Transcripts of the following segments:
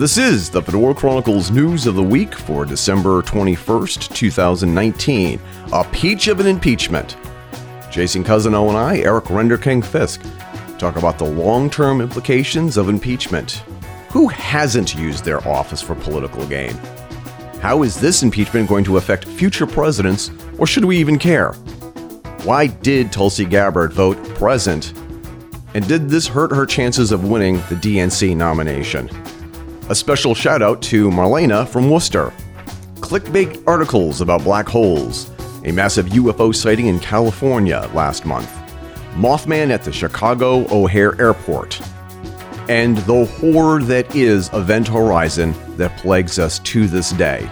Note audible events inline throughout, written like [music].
This is the Fedora Chronicles News of the Week for December 21st, 2019. A peach of an impeachment. Jason Cousineau and I, Eric Renderking Fisk, talk about the long term implications of impeachment. Who hasn't used their office for political gain? How is this impeachment going to affect future presidents, or should we even care? Why did Tulsi Gabbard vote present? And did this hurt her chances of winning the DNC nomination? A special shout out to Marlena from Worcester. Clickbait articles about black holes, a massive UFO sighting in California last month, Mothman at the Chicago O'Hare Airport, and the horror that is Event Horizon that plagues us to this day.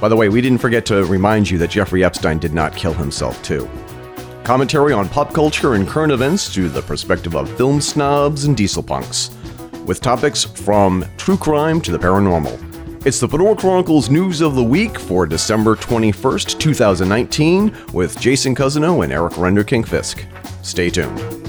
By the way, we didn't forget to remind you that Jeffrey Epstein did not kill himself, too. Commentary on pop culture and current events through the perspective of film snobs and diesel punks with topics from true crime to the paranormal. It's the Fedora Chronicles News of the Week for December 21st, 2019, with Jason Cousineau and Eric Renderking Fisk. Stay tuned.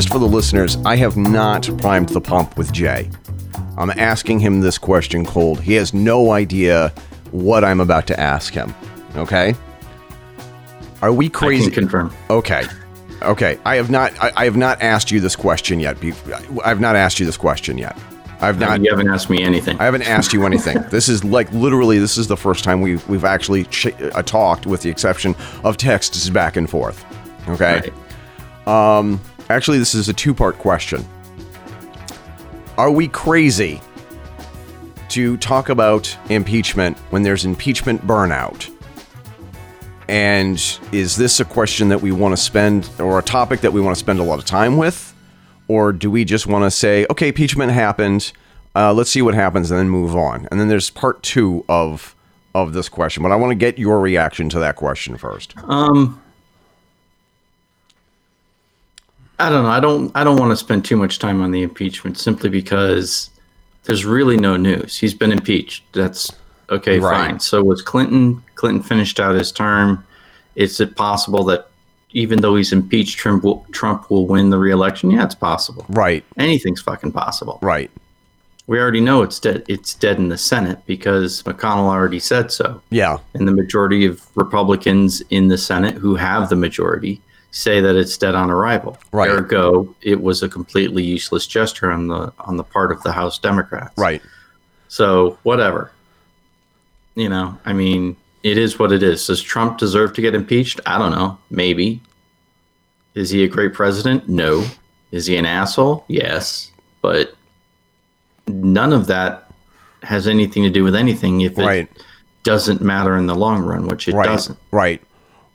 Just for the listeners, I have not primed the pump with Jay. I'm asking him this question cold. He has no idea what I'm about to ask him. Okay? Are we crazy? Confirm. Okay. Okay. I have not I, I have not asked you this question yet. I've not asked you this question yet. I've not. You haven't asked me anything. I haven't asked you anything. [laughs] this is like literally. This is the first time we've we've actually ch- uh, talked, with the exception of texts back and forth. Okay. Right. Um. Actually, this is a two part question. Are we crazy to talk about impeachment when there's impeachment burnout? And is this a question that we want to spend, or a topic that we want to spend a lot of time with? Or do we just want to say, okay, impeachment happened, uh, let's see what happens, and then move on? And then there's part two of of this question, but I want to get your reaction to that question first. Um, I don't know. I don't. I don't want to spend too much time on the impeachment simply because there's really no news. He's been impeached. That's okay. Right. Fine. So was Clinton? Clinton finished out his term. Is it possible that even though he's impeached, Trump will, Trump will win the reelection? Yeah, it's possible. Right. Anything's fucking possible. Right. We already know it's dead. It's dead in the Senate because McConnell already said so. Yeah. And the majority of Republicans in the Senate who have the majority say that it's dead on arrival. Right. Ergo, it was a completely useless gesture on the on the part of the House Democrats. Right. So whatever. You know, I mean, it is what it is. Does Trump deserve to get impeached? I don't know. Maybe. Is he a great president? No. Is he an asshole? Yes. But none of that has anything to do with anything if it right. doesn't matter in the long run, which it right. doesn't. Right.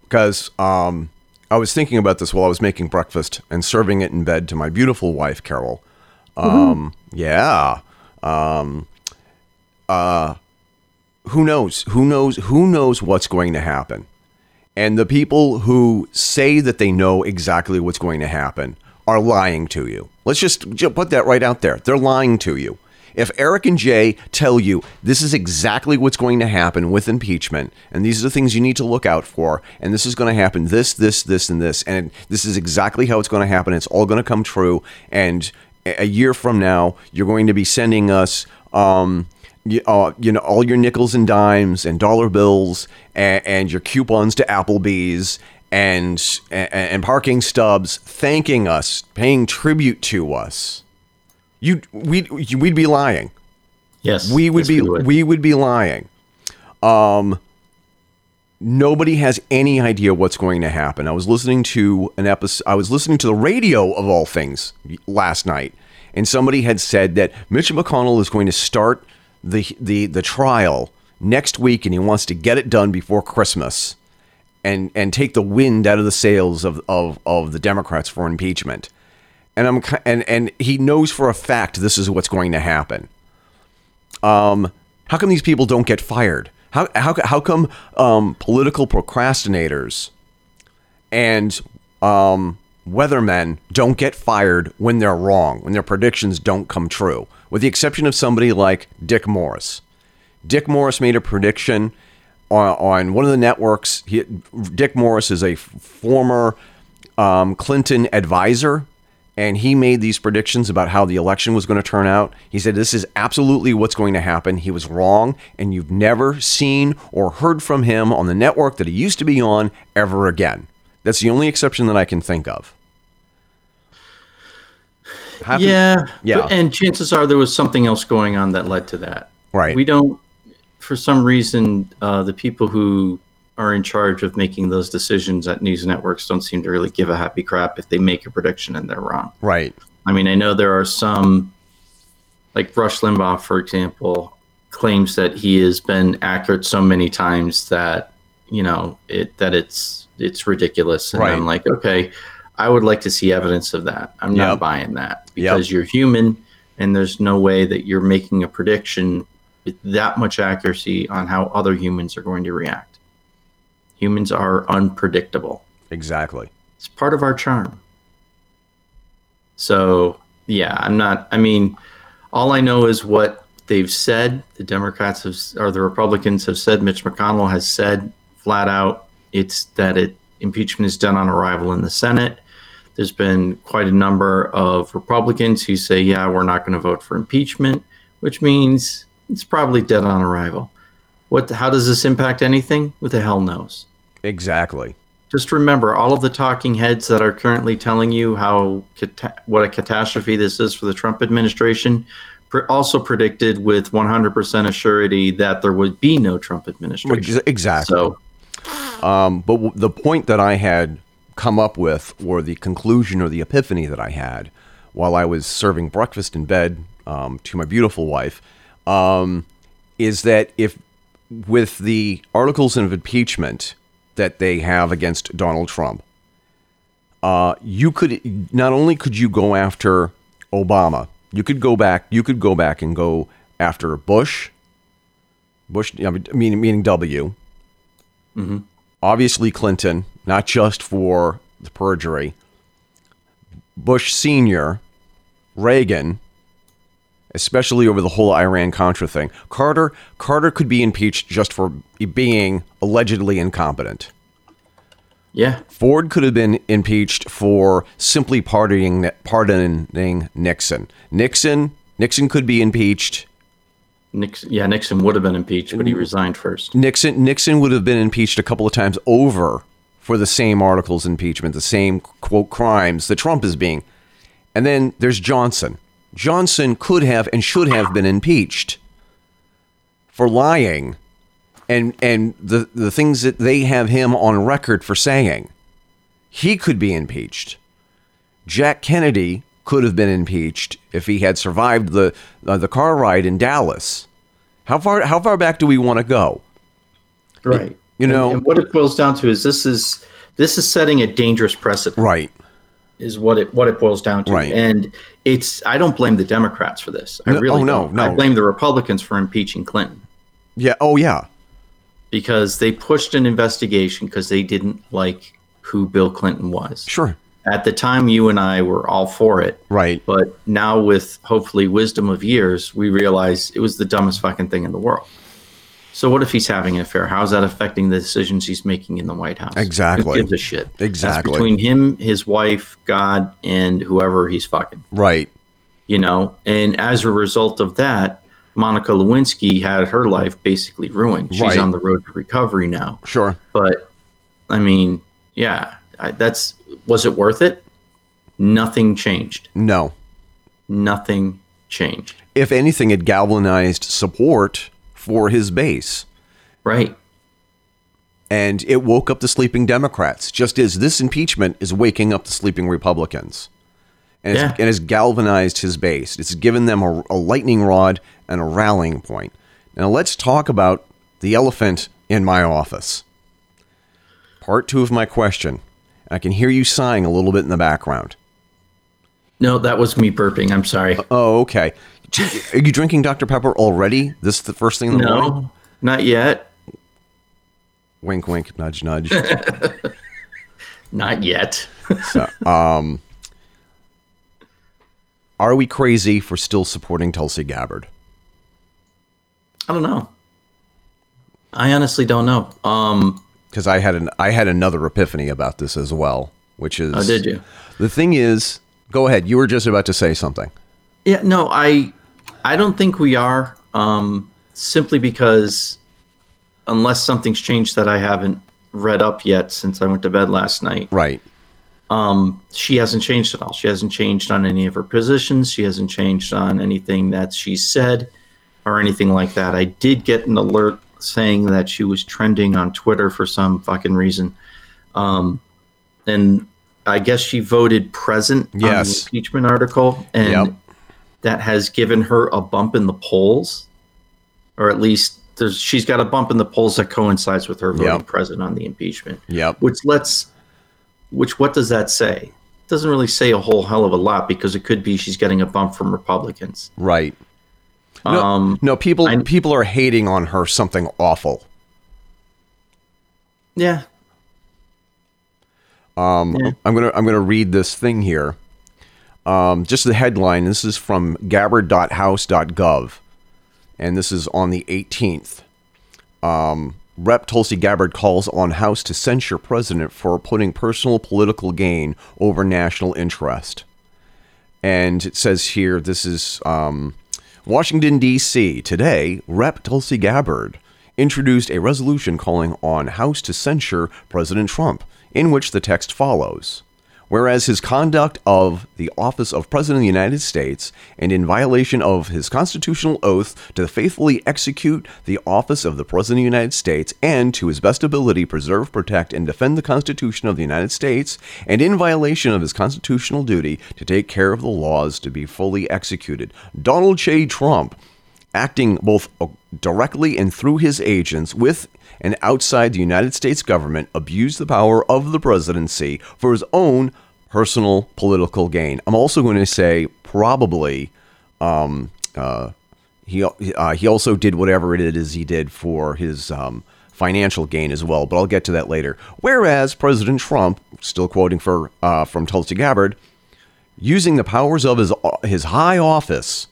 Because um I was thinking about this while I was making breakfast and serving it in bed to my beautiful wife, Carol. Um, yeah. Um, uh, who knows? Who knows? Who knows what's going to happen? And the people who say that they know exactly what's going to happen are lying to you. Let's just, just put that right out there. They're lying to you. If Eric and Jay tell you this is exactly what's going to happen with impeachment, and these are the things you need to look out for, and this is going to happen this, this, this, and this, and this is exactly how it's going to happen, it's all going to come true, and a year from now, you're going to be sending us. Um, you, uh, you know all your nickels and dimes and dollar bills and, and your coupons to Applebee's and, and and parking stubs thanking us, paying tribute to us you we'd we'd be lying. Yes, we would yes, be we would. we would be lying. Um, nobody has any idea what's going to happen. I was listening to an episode. I was listening to the radio of all things last night, and somebody had said that Mitch McConnell is going to start the the the trial next week, and he wants to get it done before Christmas, and and take the wind out of the sails of of of the Democrats for impeachment and I'm and and he knows for a fact this is what's going to happen. Um, how come these people don't get fired? How how how come um, political procrastinators and um, weathermen don't get fired when they're wrong, when their predictions don't come true, with the exception of somebody like Dick Morris. Dick Morris made a prediction on, on one of the networks. He, Dick Morris is a former um, Clinton advisor, and he made these predictions about how the election was going to turn out. He said, This is absolutely what's going to happen. He was wrong, and you've never seen or heard from him on the network that he used to be on ever again. That's the only exception that I can think of. Have yeah. yeah. But, and chances are there was something else going on that led to that. Right. We don't, for some reason, uh, the people who are in charge of making those decisions at news networks don't seem to really give a happy crap if they make a prediction and they're wrong. Right. I mean, I know there are some, like Rush Limbaugh, for example, claims that he has been accurate so many times that you know it that it's it's ridiculous. And Right. I'm like, okay, I would like to see evidence of that. I'm Yep. not buying that Yep. because you're human, and there's no way that you're making a prediction with that much accuracy on how other humans are going to react. Humans are unpredictable. Exactly. It's part of our charm. So, yeah, I'm not, I mean, all I know is what they've said. The Democrats have, or the Republicans have said, Mitch McConnell has said flat out, it's that it impeachment is done on arrival in the Senate. There's been quite a number of Republicans who say, yeah, we're not going to vote for impeachment, which means it's probably dead on arrival. What, how does this impact anything? Who the hell knows? Exactly. just remember all of the talking heads that are currently telling you how what a catastrophe this is for the Trump administration also predicted with 100% assurity that there would be no Trump administration. Ex- Exactly. So, Um, but w- the point that I had come up with, or the conclusion or the epiphany that I had while I was serving breakfast in bed um, to my beautiful wife, um, is that if with the articles of impeachment that they have against Donald Trump, uh, you could not only could you go after Obama, you could go back, you could go back and go after Bush, Bush, I mean, meaning meaning W, obviously Clinton, not just for the perjury, Bush Sr., Reagan, especially over the whole Iran Contra thing. Carter Carter could be impeached just for being allegedly incompetent. yeah, Ford could have been impeached for simply pardoning pardoning Nixon. Nixon Nixon could be impeached. Nixon, yeah, Nixon would have been impeached, but he resigned first. Nixon Nixon would have been impeached a couple of times over for the same articles impeachment, the same quote crimes that Trump is being. And then there's Johnson. Johnson could have and should have been impeached for lying and and the the things that they have him on record for saying. He could be impeached. Jack Kennedy could have been impeached if he had survived the uh, the car ride in Dallas. How far how far back do we want to go? Right. You know- and, and what it boils down to is this is this is setting a dangerous precedent. Right. Is what it what it boils down to. Right. And it's I don't blame the Democrats for this. I No- really oh, no, don't. no. I blame the Republicans for impeaching Clinton Yeah. Oh yeah. because they pushed an investigation because they didn't like who Bill Clinton was. Sure. At the time you and I were all for it. Right. But now with hopefully wisdom of years, we realize it was the dumbest fucking thing in the world. So what if he's having an affair? How's that affecting the decisions he's making in the White House? Exactly. Who gives a shit? That's Exactly. between him, his wife, God, and whoever he's fucking. Right. you know and as a result of that monica lewinsky had her life basically ruined she's Right. on the road to recovery now Sure. but i mean yeah I, that's was it worth it nothing changed No. nothing changed If anything, it galvanized support for his base. right And it woke up the sleeping Democrats, just as this impeachment is waking up the sleeping Republicans. And it's, Yeah. and it's galvanized his base. It's given them a, a lightning rod and a rallying point. Now, let's talk about the elephant in my office. Part two of my question. I can hear you sighing a little bit in the background. no that was me burping i'm sorry Oh, okay. Are you drinking Dr. Pepper already? This is the first thing in the morning? no not yet Wink, wink, nudge, nudge. [laughs] Not yet. [laughs] So, um, are we crazy for still supporting Tulsi Gabbard? I don't know. I honestly don't know. Um, Because I had an I had another epiphany about this as well, which is oh, did you? the thing is. Go ahead. You were just about to say something. Yeah, no, I, I don't think we are. Um, simply because, unless something's changed that I haven't read up yet since I went to bed last night, Right. um, she hasn't changed at all. She hasn't changed on any of her positions. She hasn't changed on anything that she said or anything like that. I did get an alert saying that she was trending on Twitter for some fucking reason. Um, and I guess she voted present on Yes. the impeachment article, and Yep. That has given her a bump in the polls, or at least there's, she's got a bump in the polls that coincides with her voting Yep. present on the impeachment Yep. which lets which what does that say it doesn't really say a whole hell of a lot because it could be she's getting a bump from republicans Right. No, um no, people I- people are hating on her something awful. yeah Um, Yeah. I'm gonna I'm gonna read this thing here. Um, just the headline. This is from Gabbard.house.gov, and this is on the 18th. Um, Rep Tulsi Gabbard calls on House to censure President for putting personal political gain over national interest. And it says here, this is um, Washington, D.C. Today, Rep Tulsi Gabbard introduced a resolution calling on House to censure President Trump, in which the text follows. Whereas his conduct of the office of President of the United States and in violation of his constitutional oath to faithfully execute the office of the President of the United States and to his best ability preserve, protect, and defend the Constitution of the United States, and in violation of his constitutional duty to take care of the laws to be fully executed, Donald J. Trump acting both uh, directly and through his agents with and outside the United States government, abused the power of the presidency for his own personal political gain. I'm also going to say probably um, uh, he uh, he also did whatever it is he did for his um, financial gain as well. But I'll get to that later. Whereas President Trump, still quoting for uh, from Tulsi Gabbard, using the powers of his his high office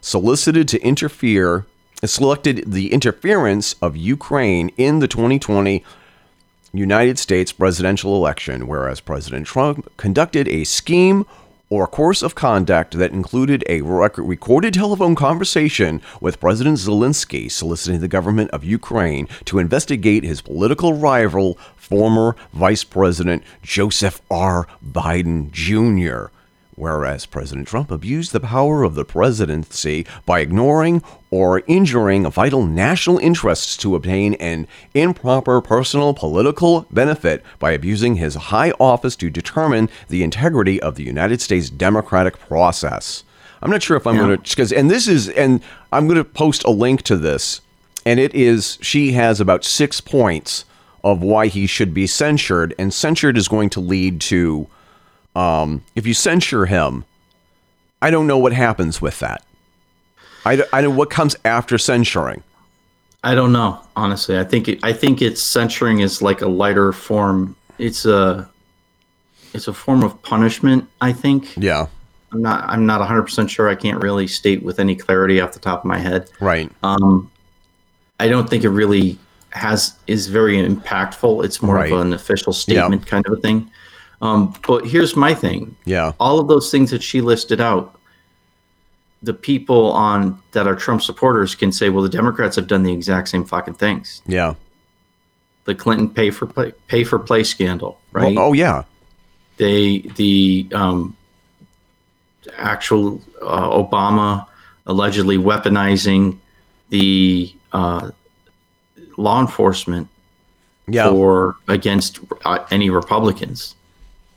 solicited to interfere, selected the interference of Ukraine in the 2020 United States presidential election, whereas President Trump conducted a scheme or course of conduct that included a rec- recorded telephone conversation with President Zelensky soliciting the government of Ukraine to investigate his political rival, former Vice President Joseph R. Biden Jr whereas President Trump abused the power of the presidency by ignoring or injuring vital national interests to obtain an improper personal political benefit by abusing his high office to determine the integrity of the United States democratic process. I'm not sure if I'm Yeah. going to because and this is and I'm going to post a link to this and it is she has about 6 points of why he should be censured and censured is going to lead to um, if you censure him, I don't know what happens with that. I, I know what comes after censuring. i don't know honestly i think it, i think it's censuring is like a lighter form it's a it's a form of punishment i think Yeah, i'm not i'm not 100% sure i can't really state with any clarity off the top of my head right. um, I don't think it really has is very impactful. It's more Right. of an official statement kind of a thing. Um, but here's my thing: Yeah, all of those things that she listed out, the people on that are Trump supporters can say, "Well, the Democrats have done the exact same fucking things." yeah. The Clinton pay for play, pay for play scandal, right? Well, oh, yeah. they the um, actual uh, Obama allegedly weaponizing the uh, law enforcement Yeah. for against uh, any Republicans,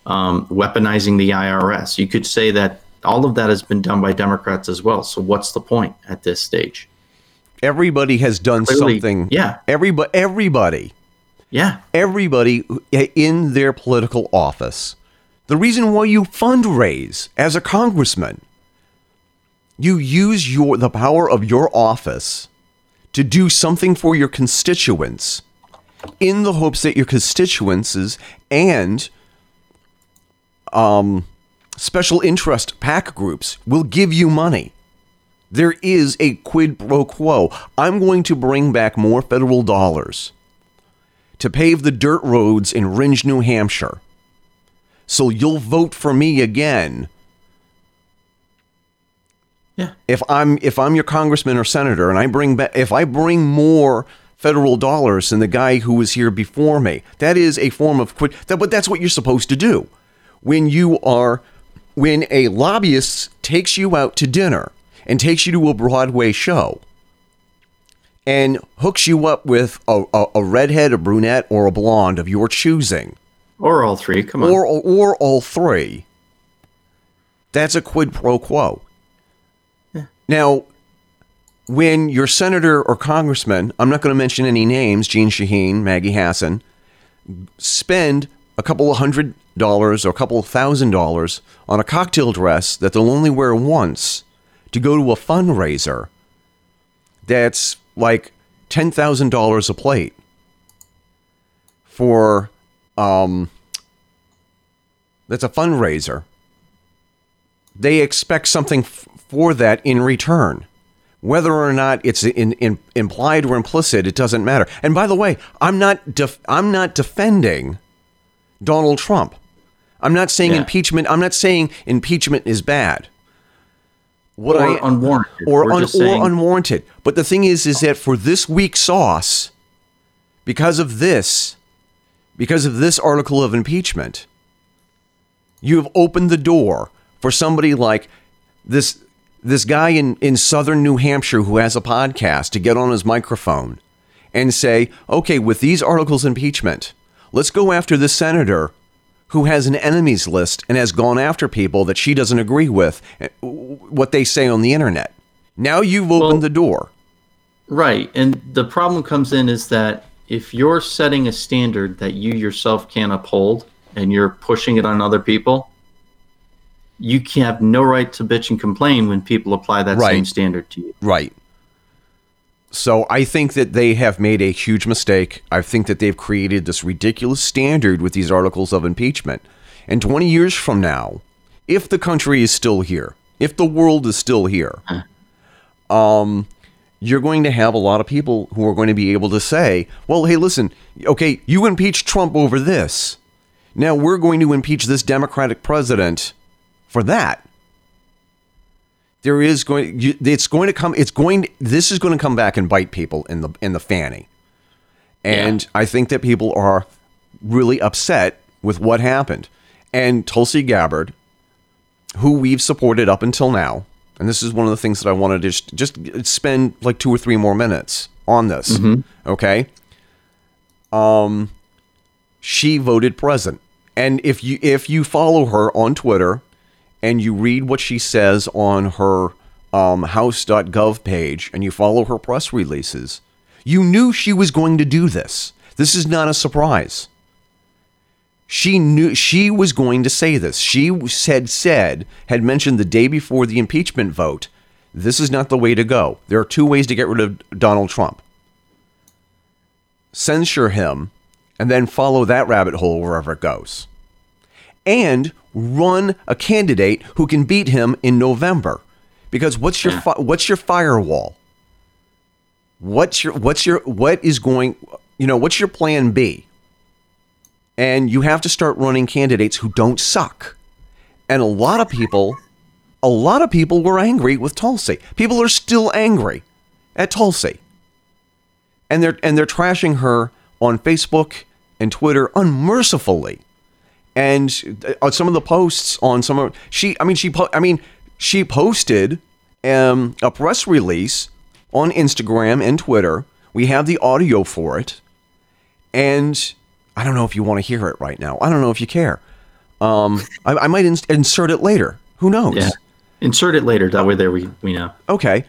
um, weaponizing the IRS. You could say that all of that has been done by Democrats as well. So what's the point at this stage? Everybody has done Clearly, something. yeah. Everybody, everybody, Yeah, everybody in their political office. The reason why you fundraise as a congressman, you use your the power of your office to do something for your constituents in the hopes that your constituents and um, special interest PAC groups will give you money. There is a quid pro quo. I'm going to bring back more federal dollars to pave the dirt roads in Rindge, New Hampshire. So you'll vote for me again. Yeah. If I'm if I'm your congressman or senator and I bring back if I bring more federal dollars than the guy who was here before me, that is a form of quid. That, but that's what you're supposed to do when you are when a lobbyist takes you out to dinner and takes you to a Broadway show and hooks you up with a, a, a redhead, a brunette, or a blonde of your choosing, Or all three. Come on. or or all three. That's a quid pro quo. Now, when your senator or congressman, I'm not going to mention any names, Jeanne Shaheen, Maggie Hassan, spend a couple of hundred dollars or a couple thousand dollars on a cocktail dress that they'll only wear once to go to a fundraiser. That's like $10,000 a plate for um that's a fundraiser. They expect something f- for that in return. Whether or not it's in, in, implied or implicit it doesn't matter. And by the way i'm not def- i'm not defending donald trump i'm not saying Yeah. impeachment i'm not saying impeachment is bad what or I, unwarranted. or, un, saying- or unwarranted. But the thing is, is that for this week's sauce, because of this, because of this article of impeachment, you have opened the door for somebody like this this guy in, in southern New Hampshire who has a podcast to get on his microphone and say, okay, with these articles of impeachment, let's go after this senator who has an enemies list and has gone after people that she doesn't agree with eh, what they say on the internet. Now you've opened Well- the door. Right. And the problem comes in is that if you're setting a standard that you yourself can't uphold and you're pushing it on other people, you can have no right to bitch and complain when people apply that Right. same standard to you. Right. So I think that they have made a huge mistake. I think that they've created this ridiculous standard with these articles of impeachment. And 20 years from now, if the country is still here, if the world is still here, um, you're going to have a lot of people who are going to be able to say, well, hey, listen, okay, you impeached Trump over this. Now we're going to impeach this Democratic president for that there is going you- it's going to come it's going this is going to come back and bite people in the in the fanny. And i think that people are really upset with what happened. And tulsi gabbard who we've supported up until now and this is one of the things that i wanted to just, just spend like two or three more minutes on this okay? Um she voted present. And if you if you follow her on twitter and you read what she says on her um, house.gov page and you follow her press releases, you knew she was going to do this. This is not a surprise. She knew she was going to say this. She had said, had mentioned the day before the impeachment vote, this is not the way to go. There are two ways to get rid of Donald Trump censure him and then follow that rabbit hole wherever it goes and run a candidate who can beat him in November. Because what's your hmm. fi- what's your firewall? What's your what's your what is going you know what's your plan B? And you have to start running candidates who don't suck. And a lot of people a lot of people were angry with Tulsi. People are still angry at Tulsi. And they're and they're trashing her on Facebook and Twitter unmercifully and uh, some of the posts on some of she i mean she po- i mean she posted um, a press release on instagram and twitter. We have the audio for it. And i don't know if you want to hear it right now. I don't know if you care. Um, I, I might ins- insert it later. Who knows? Yeah. Insert it later. That way, there we, we know. okay.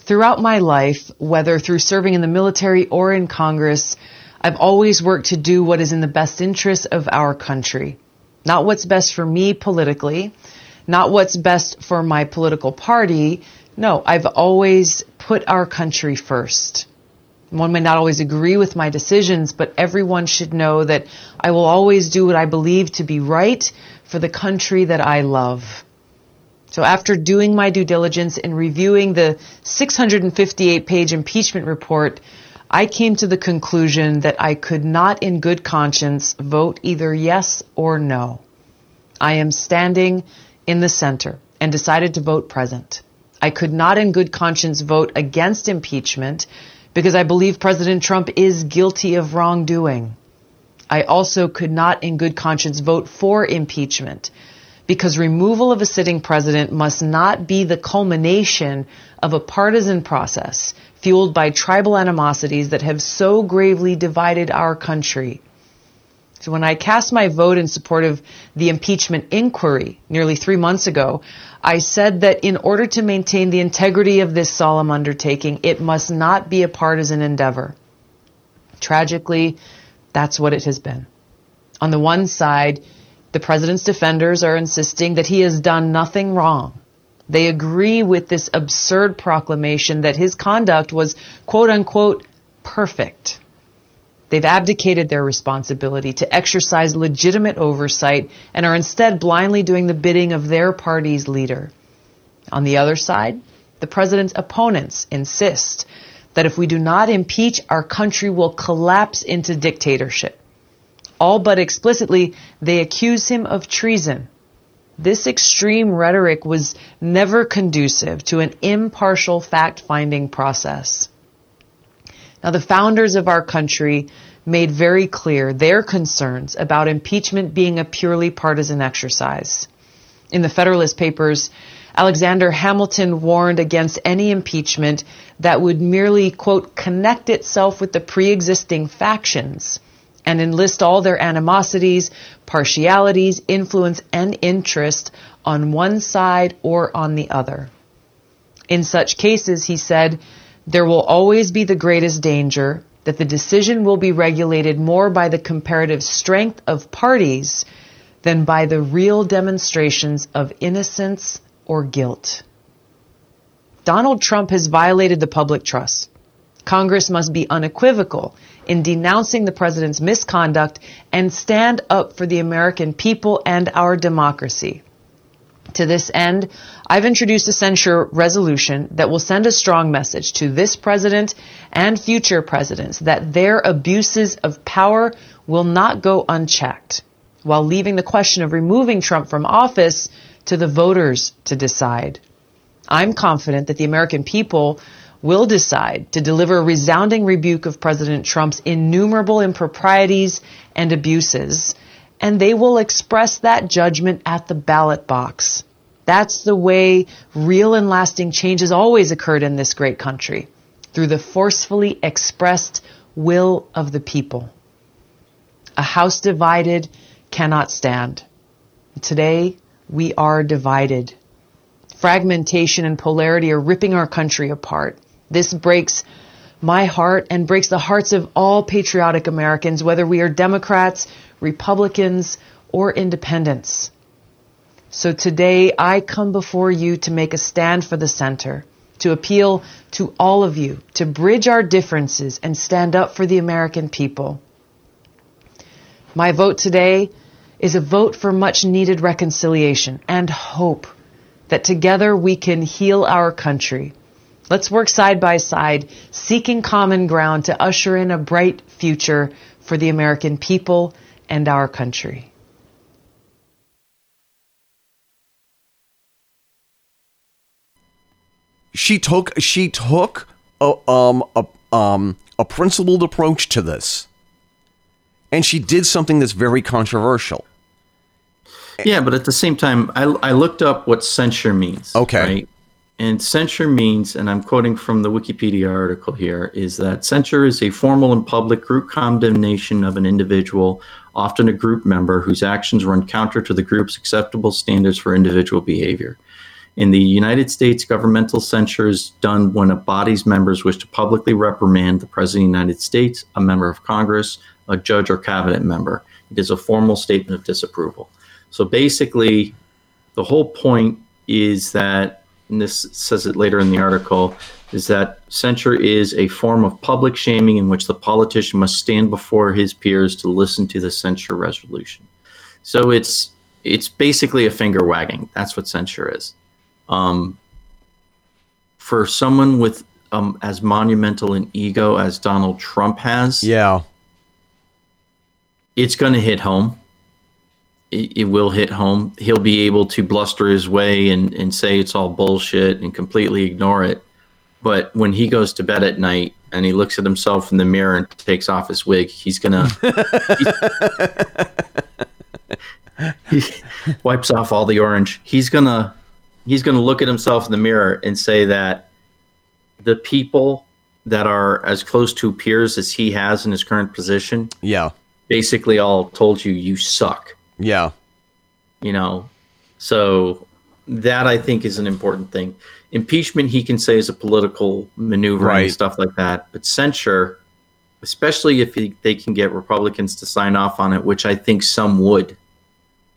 Throughout my life, whether through serving in the military or in Congress, I've always worked to do what is in the best interest of our country. Not what's best for me politically, not what's best for my political party. No, I've always put our country first. One may not always agree with my decisions, but everyone should know that I will always do what I believe to be right for the country that I love. So after doing my due diligence and reviewing the 658 page impeachment report, I came to the conclusion that I could not in good conscience vote either yes or no. I am standing in the center and decided to vote present. I could not in good conscience vote against impeachment because I believe President Trump is guilty of wrongdoing. I also could not in good conscience vote for impeachment because removal of a sitting president must not be the culmination of a partisan process fueled by tribal animosities that have so gravely divided our country. So when I cast my vote in support of the impeachment inquiry nearly three months ago, I said that in order to maintain the integrity of this solemn undertaking, it must not be a partisan endeavor. Tragically, that's what it has been. On the one side, the president's defenders are insisting that he has done nothing wrong. They agree with this absurd proclamation that his conduct was quote unquote perfect. They've abdicated their responsibility to exercise legitimate oversight and are instead blindly doing the bidding of their party's leader. On the other side, the president's opponents insist that if we do not impeach, our country will collapse into dictatorship. All but explicitly, they accuse him of treason. This extreme rhetoric was never conducive to an impartial fact finding process. Now, the founders of our country made very clear their concerns about impeachment being a purely partisan exercise. In the Federalist Papers, Alexander Hamilton warned against any impeachment that would merely, quote, connect itself with the pre-existing factions and enlist all their animosities, partialities, influence, and interest on one side or on the other. In such cases, he said, there will always be the greatest danger that the decision will be regulated more by the comparative strength of parties than by the real demonstrations of innocence or guilt. Donald Trump has violated the public trust. Congress must be unequivocal in denouncing the president's misconduct and stand up for the American people and our democracy. To this end, I've introduced a censure resolution that will send a strong message to this president and future presidents that their abuses of power will not go unchecked, while leaving the question of removing Trump from office to the voters to decide. I'm confident that the American people will decide to deliver a resounding rebuke of President Trump's innumerable improprieties and abuses and they will express that judgment at the ballot box. That's the way real and lasting change has always occurred in this great country, through the forcefully expressed will of the people. A house divided cannot stand. Today, we are divided. Fragmentation and polarity are ripping our country apart. This breaks my heart and breaks the hearts of all patriotic Americans, whether we are Democrats, Republicans, or independents. So today I come before you to make a stand for the center, to appeal to all of you, to bridge our differences and stand up for the American people. My vote today is a vote for much needed reconciliation and hope that together we can heal our country. Let's work side by side, seeking common ground to usher in a bright future for the American people and our country. She took she took a um a um a principled approach to this. And she did something that's very controversial. Yeah, but at the same time, I, I looked up what censure means. Okay. Right? And censure means, and I'm quoting from the Wikipedia article here, is that censure is a formal and public group condemnation of an individual, often a group member, whose actions run counter to the group's acceptable standards for individual behavior. In the United States, governmental censure is done when a body's members wish to publicly reprimand the President of the United States, a member of Congress, a judge, or cabinet member. It is a formal statement of disapproval. So basically, the whole point is that and this says it later in the article, is that censure is a form of public shaming in which the politician must stand before his peers to listen to the censure resolution. So it's it's basically a finger wagging. That's what censure is. Um, for someone with um, as monumental an ego as Donald Trump has, Yeah. it's going to hit home. It, it will hit home. He'll be able to bluster his way and, and say it's all bullshit and completely ignore it. But when he goes to bed at night and he looks at himself in the mirror and takes off his wig, he's gonna he [laughs] wipes off all the orange. He's gonna he's gonna look at himself in the mirror and say that the people that are as close to peers as he has in his current position Yeah. basically all told you you suck Yeah. you know so that i think is an important thing impeachment he can say is a political maneuver Right. and stuff like that but censure especially if he, they can get republicans to sign off on it which i think some would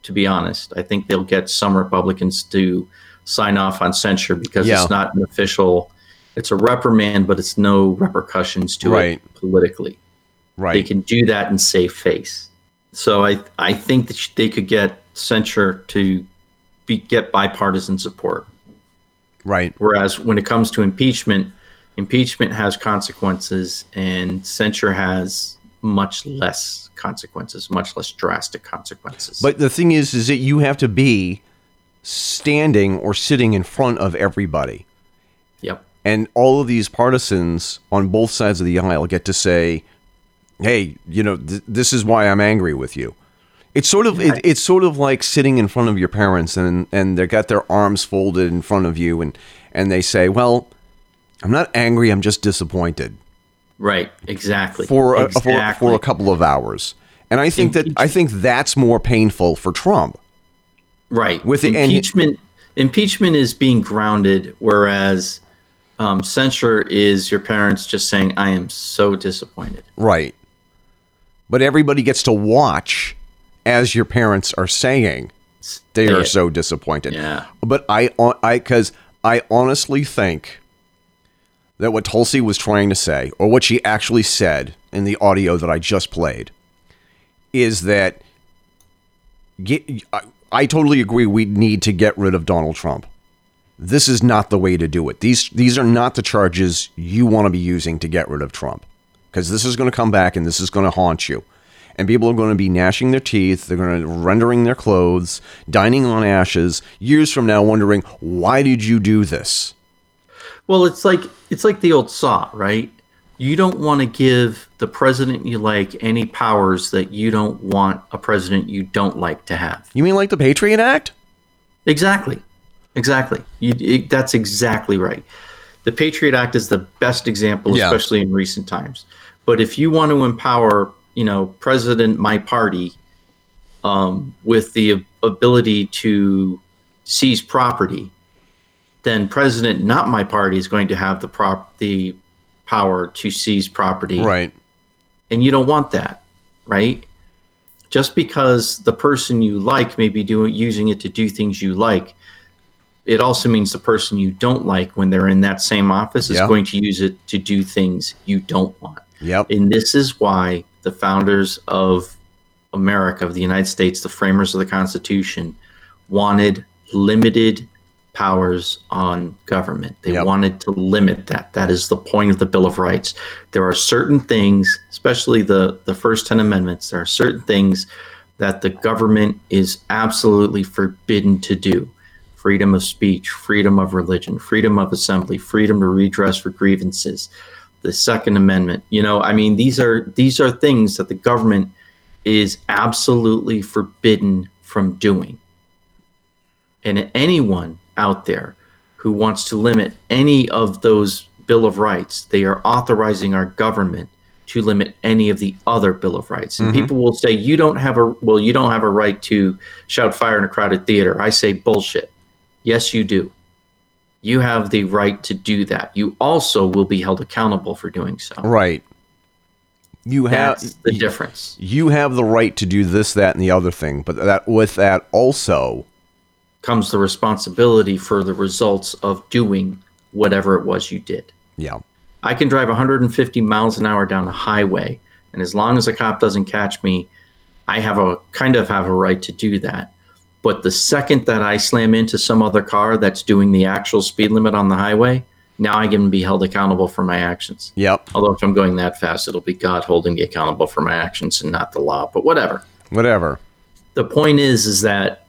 to be honest i think they'll get some republicans to sign off on censure because Yeah. it's not an official it's a reprimand but it's no repercussions to Right. it politically Right. they can do that and save face. So I I think that they could get censure to be, get bipartisan support. Right. Whereas when it comes to impeachment, impeachment has consequences and censure has much less consequences, much less drastic consequences. But the thing is, is that you have to be standing or sitting in front of everybody. yep, And all of these partisans on both sides of the aisle get to say, "Hey, you know, th- this is why I'm angry with you." It's sort of it, it's sort of like sitting in front of your parents and and they got their arms folded in front of you and and they say, "Well, I'm not angry, I'm just disappointed." right, exactly. For a, exactly. for, for a couple of hours. And I think that I think that's more painful for Trump. Right. With the- and- impeachment, impeachment is being grounded, whereas um, censure is your parents just saying, "I am so disappointed." Right. But everybody gets to watch as your parents are saying they are so disappointed. Yeah. But I uh, I cuz I honestly think that what Tulsi was trying to say or what she actually said in the audio that I just played is that get, I, I totally agree we need to get rid of Donald Trump. This is not the way to do it. These these are not the charges you want to be using to get rid of Trump. Because this is going to come back and this is going to haunt you. And people are going to be gnashing their teeth, they're going to rendering their clothes, dining on ashes, years from now wondering, why did you do this? Well, it's like it's like the old saw, right? You don't want to give the president you like any powers that you don't want a president you don't like to have. You mean like the Patriot Act? Exactly, exactly. You, it, that's exactly right. The Patriot Act is the best example, Yeah. especially in recent times. But if you want to empower, you know, President my party um, with the ability to seize property, then President not my party is going to have the prop the power to seize property Right. and you don't want that, right? Just because the person you like may be doing using it to do things you like, it also means the person you don't like when they're in that same office is Yeah. going to use it to do things you don't want. Yep. And this is why the founders of America, of the United States, the framers of the Constitution, wanted limited powers on government. They Yep. wanted to limit that. That is the point of the Bill of Rights. There are certain things, especially the, the first 10 amendments, there are certain things that the government is absolutely forbidden to do freedom of speech, freedom of religion, freedom of assembly, freedom to redress for grievances, the Second Amendment. You know, I mean, these are these are things that the government is absolutely forbidden from doing. And anyone out there who wants to limit any of those Bill of Rights, they are authorizing our government to limit any of the other Bill of Rights. And mm-hmm. people will say, you don't have a, well, you don't have a right to shout fire in a crowded theater. I say, bullshit. Yes, you do. You have the right to do that. You also will be held accountable for doing so. Right. You have That's the difference. you have the right to do this, that, and the other thing, but that with that also, Comes the responsibility for the results of doing whatever it was you did. yeah, I can drive 150 miles an hour down a highway, and as long as a cop doesn't catch me, I have a kind of have a right to do that. But the second that I slam into some other car that's doing the actual speed limit on the highway, now I can be held accountable for my actions. Yep. Although if I'm going that fast, it'll be God holding me accountable for my actions and not the law. But whatever. Whatever. The point is, is that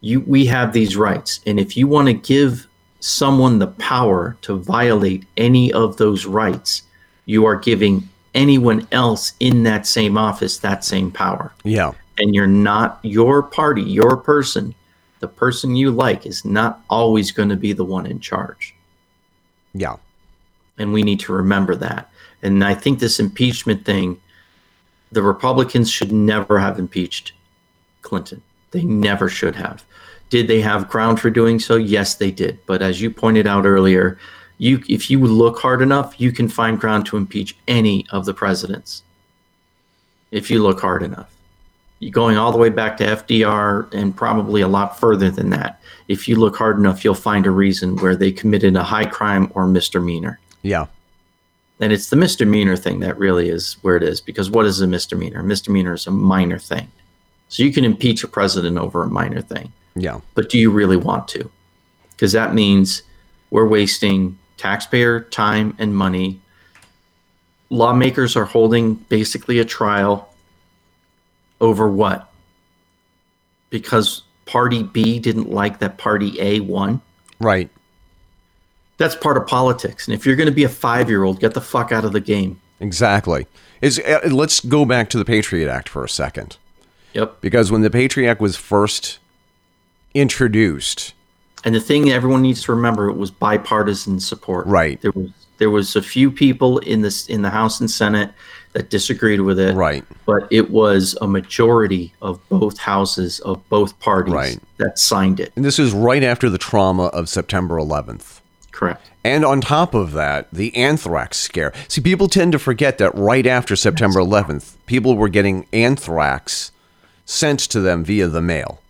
you we have these rights, and if you want to give someone the power to violate any of those rights, you are giving anyone else in that same office that same power. Yeah. And you're not your party, your person, the person you like is not always going to be the one in charge. Yeah. And we need to remember that. And I think this impeachment thing, the Republicans should never have impeached Clinton. They never should have. Did they have ground for doing so? Yes, they did. But as you pointed out earlier, you if you look hard enough, you can find ground to impeach any of the presidents. If you look hard enough. Going all the way back to FDR and probably a lot further than that. If you look hard enough, you'll find a reason where they committed a high crime or misdemeanor. Yeah. And it's the misdemeanor thing that really is where it is because what is a misdemeanor? A misdemeanor is a minor thing. So you can impeach a president over a minor thing. Yeah. But do you really want to? Because that means we're wasting taxpayer time and money. Lawmakers are holding basically a trial over what? Because party B didn't like that party A won. Right. That's part of politics. And if you're going to be a five year old, get the fuck out of the game. Exactly. Is uh, let's go back to the Patriot Act for a second. Yep. Because when the Patriot Act was first introduced, And the thing everyone needs to remember it was bipartisan support. Right. There was there was a few people in this in the House and Senate that disagreed with it. Right. But it was a majority of both houses of both parties Right. that signed it. and this is right after the trauma of September 11th. Correct. And on top of that, the anthrax scare. See, people tend to forget that right after September 11th, people were getting anthrax sent to them via the mail.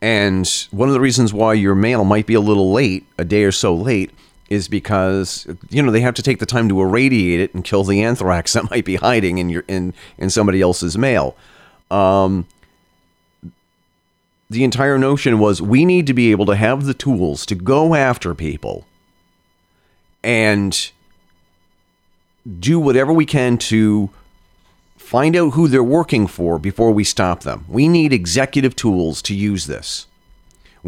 And one of the reasons why your mail might be a little late, a day or so late, is because you know they have to take the time to irradiate it and kill the anthrax [laughs] that might be hiding in your in in somebody else's mail. Um, the entire notion was we need to be able to have the tools to go after people and do whatever we can to find out who they're working for before we stop them. We need executive tools to use this.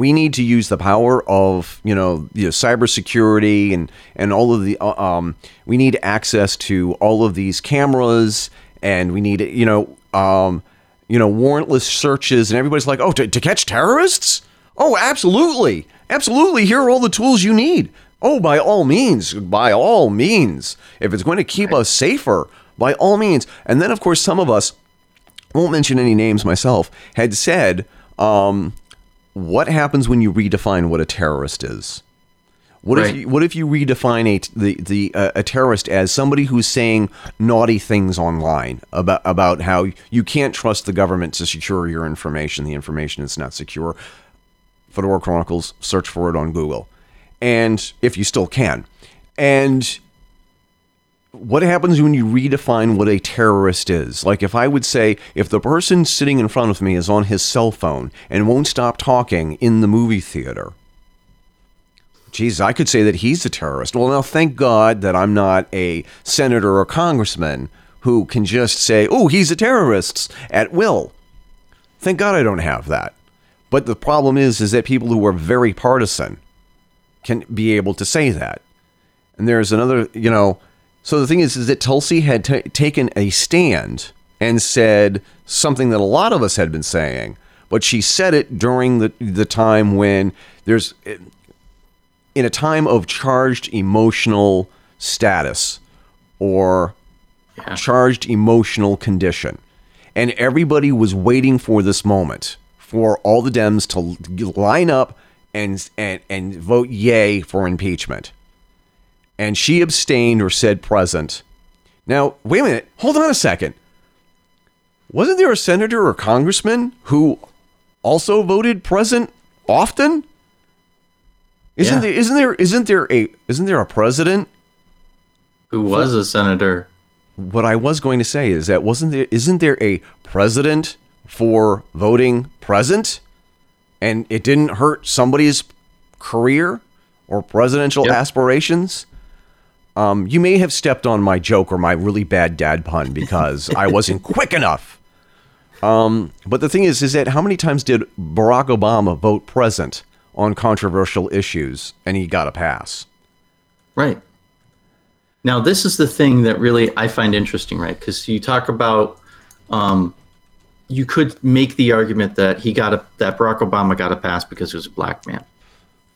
We need to use the power of you know, you know cybersecurity and and all of the uh, um. We need access to all of these cameras, and we need you know um, you know warrantless searches, and everybody's like, oh, to, to catch terrorists? Oh, absolutely, absolutely. Here are all the tools you need. Oh, by all means, by all means. If it's going to keep us safer, by all means. And then, of course, some of us, won't mention any names myself, had said, um, what happens when you redefine what a terrorist is? What if you, what if you redefine a the the uh, a terrorist as somebody who's saying naughty things online about about how you can't trust the government to secure your information. The information is not secure. Fedora Chronicles. Search for it on Google, and if you still can, and what happens when you redefine what a terrorist is? Like if I would say, if the person sitting in front of me is on his cell phone and won't stop talking in the movie theater, geez, I could say that he's a terrorist. Well, now thank God that I'm not a senator or congressman who can just say, oh, he's a terrorist at will. Thank God I don't have that. But the problem is, is that people who are very partisan can be able to say that. And there's another, you know, so the thing is, is that Tulsi had ta taken a stand and said something that a lot of us had been saying, but she said it during the the time when there's in a time of charged emotional status or Yeah. charged emotional condition. And everybody was waiting for this moment for all the Dems to line up and and and vote yay for impeachment. And she abstained or said present. Now, wait a minute. Hold on a second. Wasn't there a senator or congressman who also voted present often? Isn't Yeah. there isn't there isn't there a isn't there a president Who was a senator? what I was going to say is that wasn't there isn't there a president for voting present and it didn't hurt somebody's career or presidential Yep. aspirations, um, you may have stepped on my joke or my really bad dad pun because I [laughs] wasn't quick enough. Um, but the thing is, is that how many times did Barack Obama vote present on controversial issues and he got a pass? Right. Now, this is the thing that really I find interesting, right? Because you talk about, um, you could make the argument that he got a that Barack Obama got a pass because he was a black man.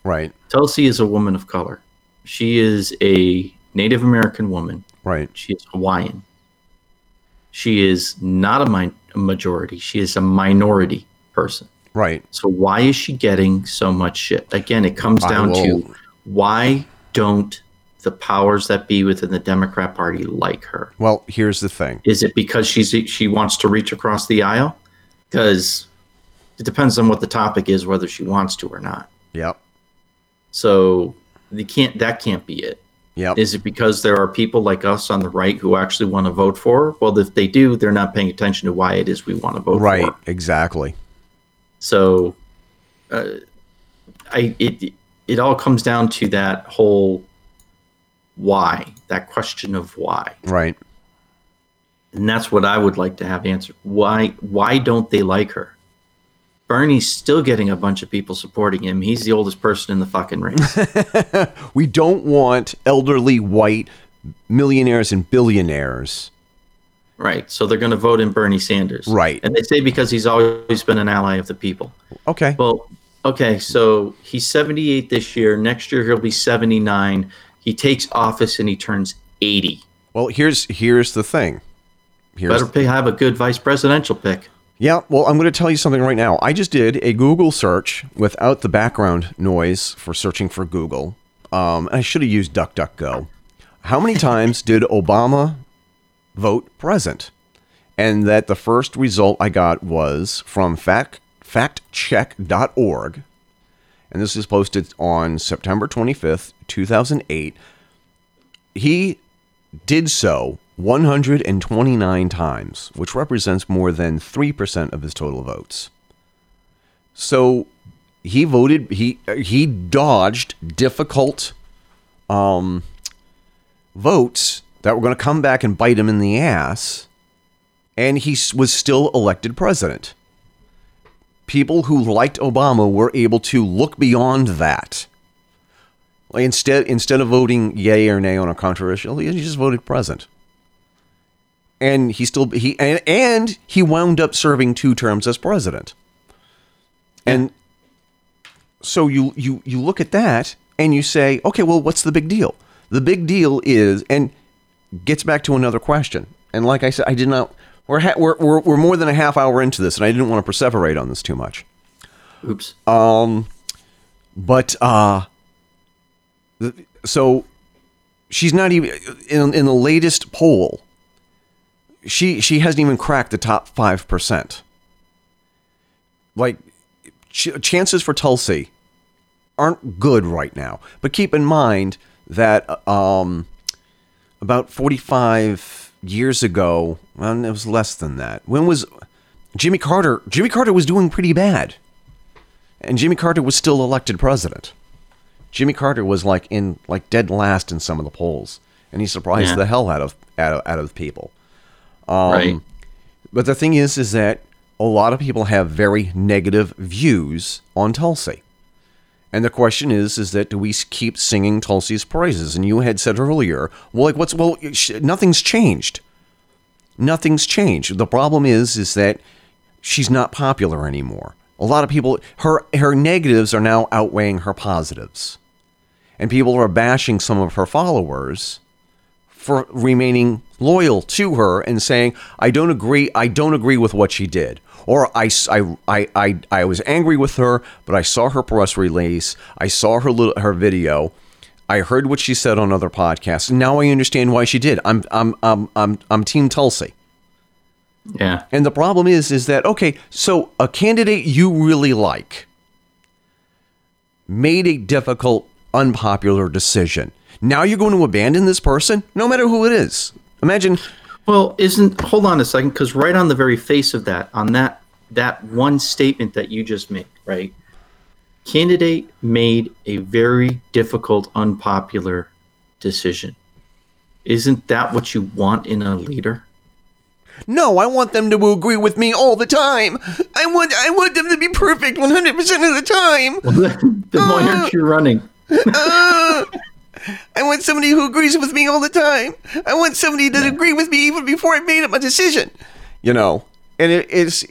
Right, Tulsi is a woman of color. She is a Native American woman. right, She is Hawaiian. She is not a, min- a majority. She is a minority person. right. So why is she getting so much shit? Again, it comes down to why don't the powers that be within the Democrat Party like her? Well, here's the thing. Is it because she's she wants to reach across the aisle? Because it depends on what the topic is, whether she wants to or not. Yep, So they can't. That can't be it. Yep. Is it because there are people like us on the right who actually want to vote for? Well, if they do, they're not paying attention to why it is we want to vote for. Right, her. exactly. So, uh, I it it all comes down to that whole why, that question of why, Right. and that's what I would like to have answered. Why why don't they like her? Bernie's still getting a bunch of people supporting him. He's the oldest person in the fucking race. [laughs] We don't want elderly white millionaires and billionaires. right. So they're going to vote in Bernie Sanders. Right. And they say because he's always been an ally of the people. Okay. Well, okay, so he's 78 this year. Next year he'll be 79. He takes office and he turns 80. Well, here's here's the thing. Here's Better pick, have a good vice presidential pick. Yeah, well, I'm going to tell you something right now. I just did a Google search without the background noise for searching for Google. Um, I should have used DuckDuckGo. How many times did Obama vote present? And that the first result I got was from fact, factcheck.org. And this is posted on September 25th, 2008. He did so 129 times, which represents more than 3% of his total votes. So he voted he he dodged difficult um votes that were going to come back and bite him in the ass and he was still elected president. People who liked Obama were able to look beyond that. Instead instead of voting yay or nay on a controversial, he just voted present. And he still he and, and he wound up serving two terms as president. And so you you you look at that and you say, okay, well, what's the big deal? The big deal is, and gets back to another question. And like I said, I did not. We're ha- we're, we're we're more than a half hour into this, and I didn't want to perseverate on this too much. Oops. Um, But uh, the, so she's not even in in the latest poll. She she hasn't even cracked the top five percent. Like ch- chances for Tulsi aren't good right now. But keep in mind that um, about forty five years ago, well, it was less than that. When was Jimmy Carter? Jimmy Carter was doing pretty bad and Jimmy Carter was still elected president. Jimmy Carter was like in like dead last in some of the polls, and he surprised Yeah. the hell out of out of, out of people. Um, right. But the thing is, is that a lot of people have very negative views on Tulsi, and the question is, is that do we keep singing Tulsi's praises? And you had said earlier, well, like what's well, nothing's changed. Nothing's changed. The problem is, is that she's not popular anymore. A lot of people her her negatives are now outweighing her positives. And people are bashing some of her followers for remaining loyal to her and saying, "I don't agree. I don't agree with what she did." Or I, I, I, I, I was angry with her, but I saw her press release. I saw her little, her video. I heard what she said on other podcasts. And now I understand why she did. I'm I'm I'm I'm I'm Team Tulsi. Yeah. And the problem is, is that okay? So a candidate you really like made a difficult, unpopular decision. Now you're going to abandon this person, no matter who it is. Imagine, Well, isn't hold on a second, because right on the very face of that, on that that one statement that you just made, right? Candidate made a very difficult, unpopular decision. Isn't that what you want in a leader? No, I want them to agree with me all the time. I want I want them to be perfect 100% of the time. Well, [laughs] then, then why aren't you running? Uh, I want somebody who agrees with me all the time. I want somebody to agree with me even before I made up my decision. You know, and it, it's,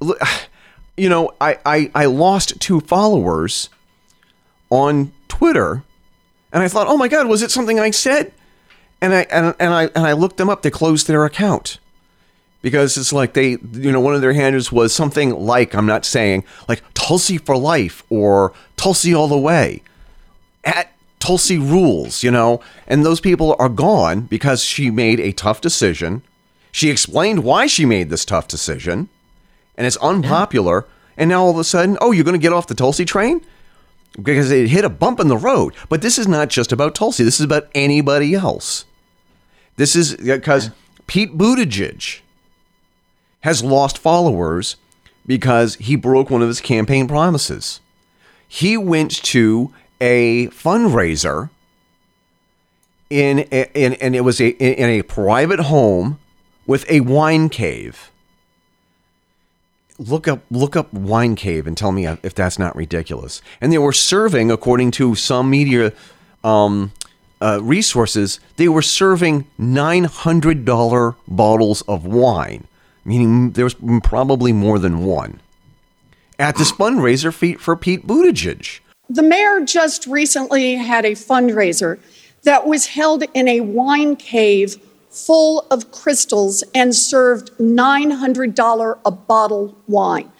[sighs] you know, I, I, I lost two followers on Twitter, and I thought, oh my God, was it something I said? And I and, and I and I looked them up. They closed their account because it's like they, you know, one of their handles was something like I'm not saying like Tulsi for life or Tulsi all the way at Tulsi rules, you know, and those people are gone because she made a tough decision. She explained why she made this tough decision, and it's unpopular. And now all of a sudden, oh, you're going to get off the Tulsi train because it hit a bump in the road. But this is not just about Tulsi. This is about anybody else. This is because Pete Buttigieg has lost followers because he broke one of his campaign promises. He went to a fundraiser in, in and it was a, in a private home with a wine cave. Look up look up wine cave and tell me if that's not ridiculous. And they were serving, according to some media um, uh, resources, they were serving nine hundred dollar bottles of wine, meaning there was probably more than one at this fundraiser for Pete Buttigieg. The mayor just recently had a fundraiser that was held in a wine cave full of crystals and served $900 a bottle wine.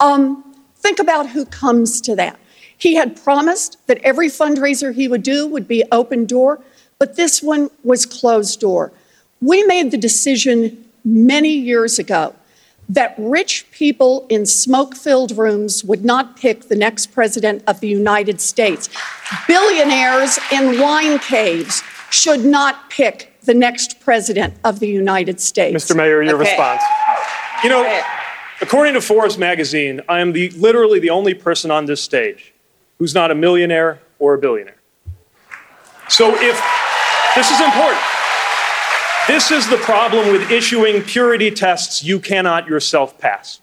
Um, think about who comes to that. He had promised that every fundraiser he would do would be open door, but this one was closed door. We made the decision many years ago that rich people in smoke filled rooms would not pick the next president of the United States. Billionaires in wine caves should not pick the next president of the United States. Mr. Mayor, your okay. response. You know, according to Forbes magazine, I am the, literally the only person on this stage who's not a millionaire or a billionaire. So if this is important. This is the problem with issuing purity tests you cannot yourself pass.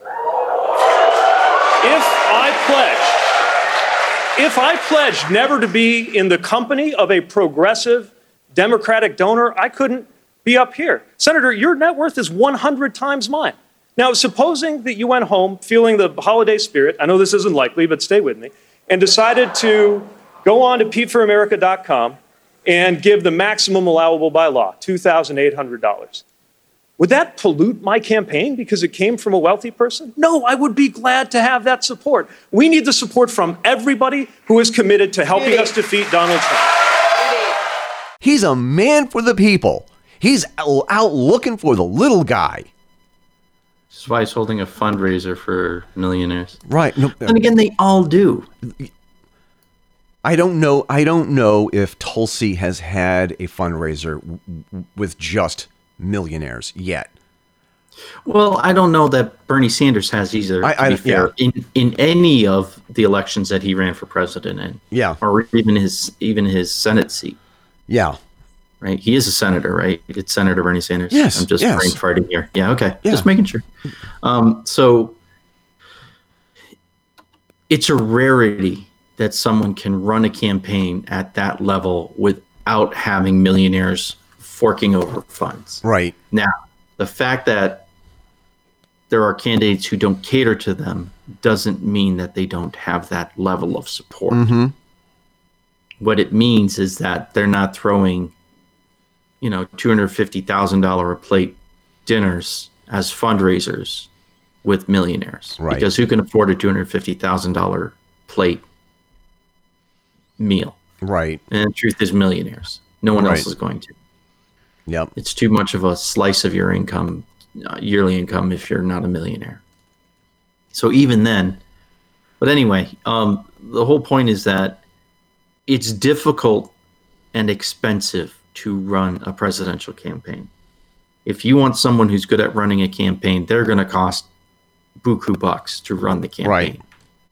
If I pledge, if I pledge never to be in the company of a progressive Democratic donor, I couldn't be up here. Senator, your net worth is 100 times mine. Now, supposing that you went home feeling the holiday spirit, I know this isn't likely, but stay with me, and decided to go on to PeteForAmerica.com and give the maximum allowable by law, $2,800. Would that pollute my campaign because it came from a wealthy person? No, I would be glad to have that support. We need the support from everybody who is committed to helping us defeat Donald Trump. He's a man for the people. He's out looking for the little guy. This is why he's holding a fundraiser for millionaires. Right. No, and again, they all do. I don't know. I don't know if Tulsi has had a fundraiser w- with just millionaires yet. Well, I don't know that Bernie Sanders has either. I, I, fair, yeah. in in any of the elections that he ran for president in, yeah, or even his even his Senate seat, yeah, right. He is a senator, right? It's Senator Bernie Sanders. Yes, I'm just yes. brain farting here. Yeah, okay, yeah. just making sure. Um, so it's a rarity that someone can run a campaign at that level without having millionaires forking over funds. Right. Now, the fact that there are candidates who don't cater to them doesn't mean that they don't have that level of support. Mm-hmm. What it means is that they're not throwing, you know, two hundred fifty thousand dollar a plate dinners as fundraisers with millionaires. Right. Because who can afford a two hundred fifty thousand dollar plate meal. Right. And the truth is, millionaires. No one right. else is going to. Yep. It's too much of a slice of your income, uh, yearly income, if you're not a millionaire. So even then, but anyway, um, the whole point is that it's difficult and expensive to run a presidential campaign. If you want someone who's good at running a campaign, they're going to cost buku bucks to run the campaign. Right.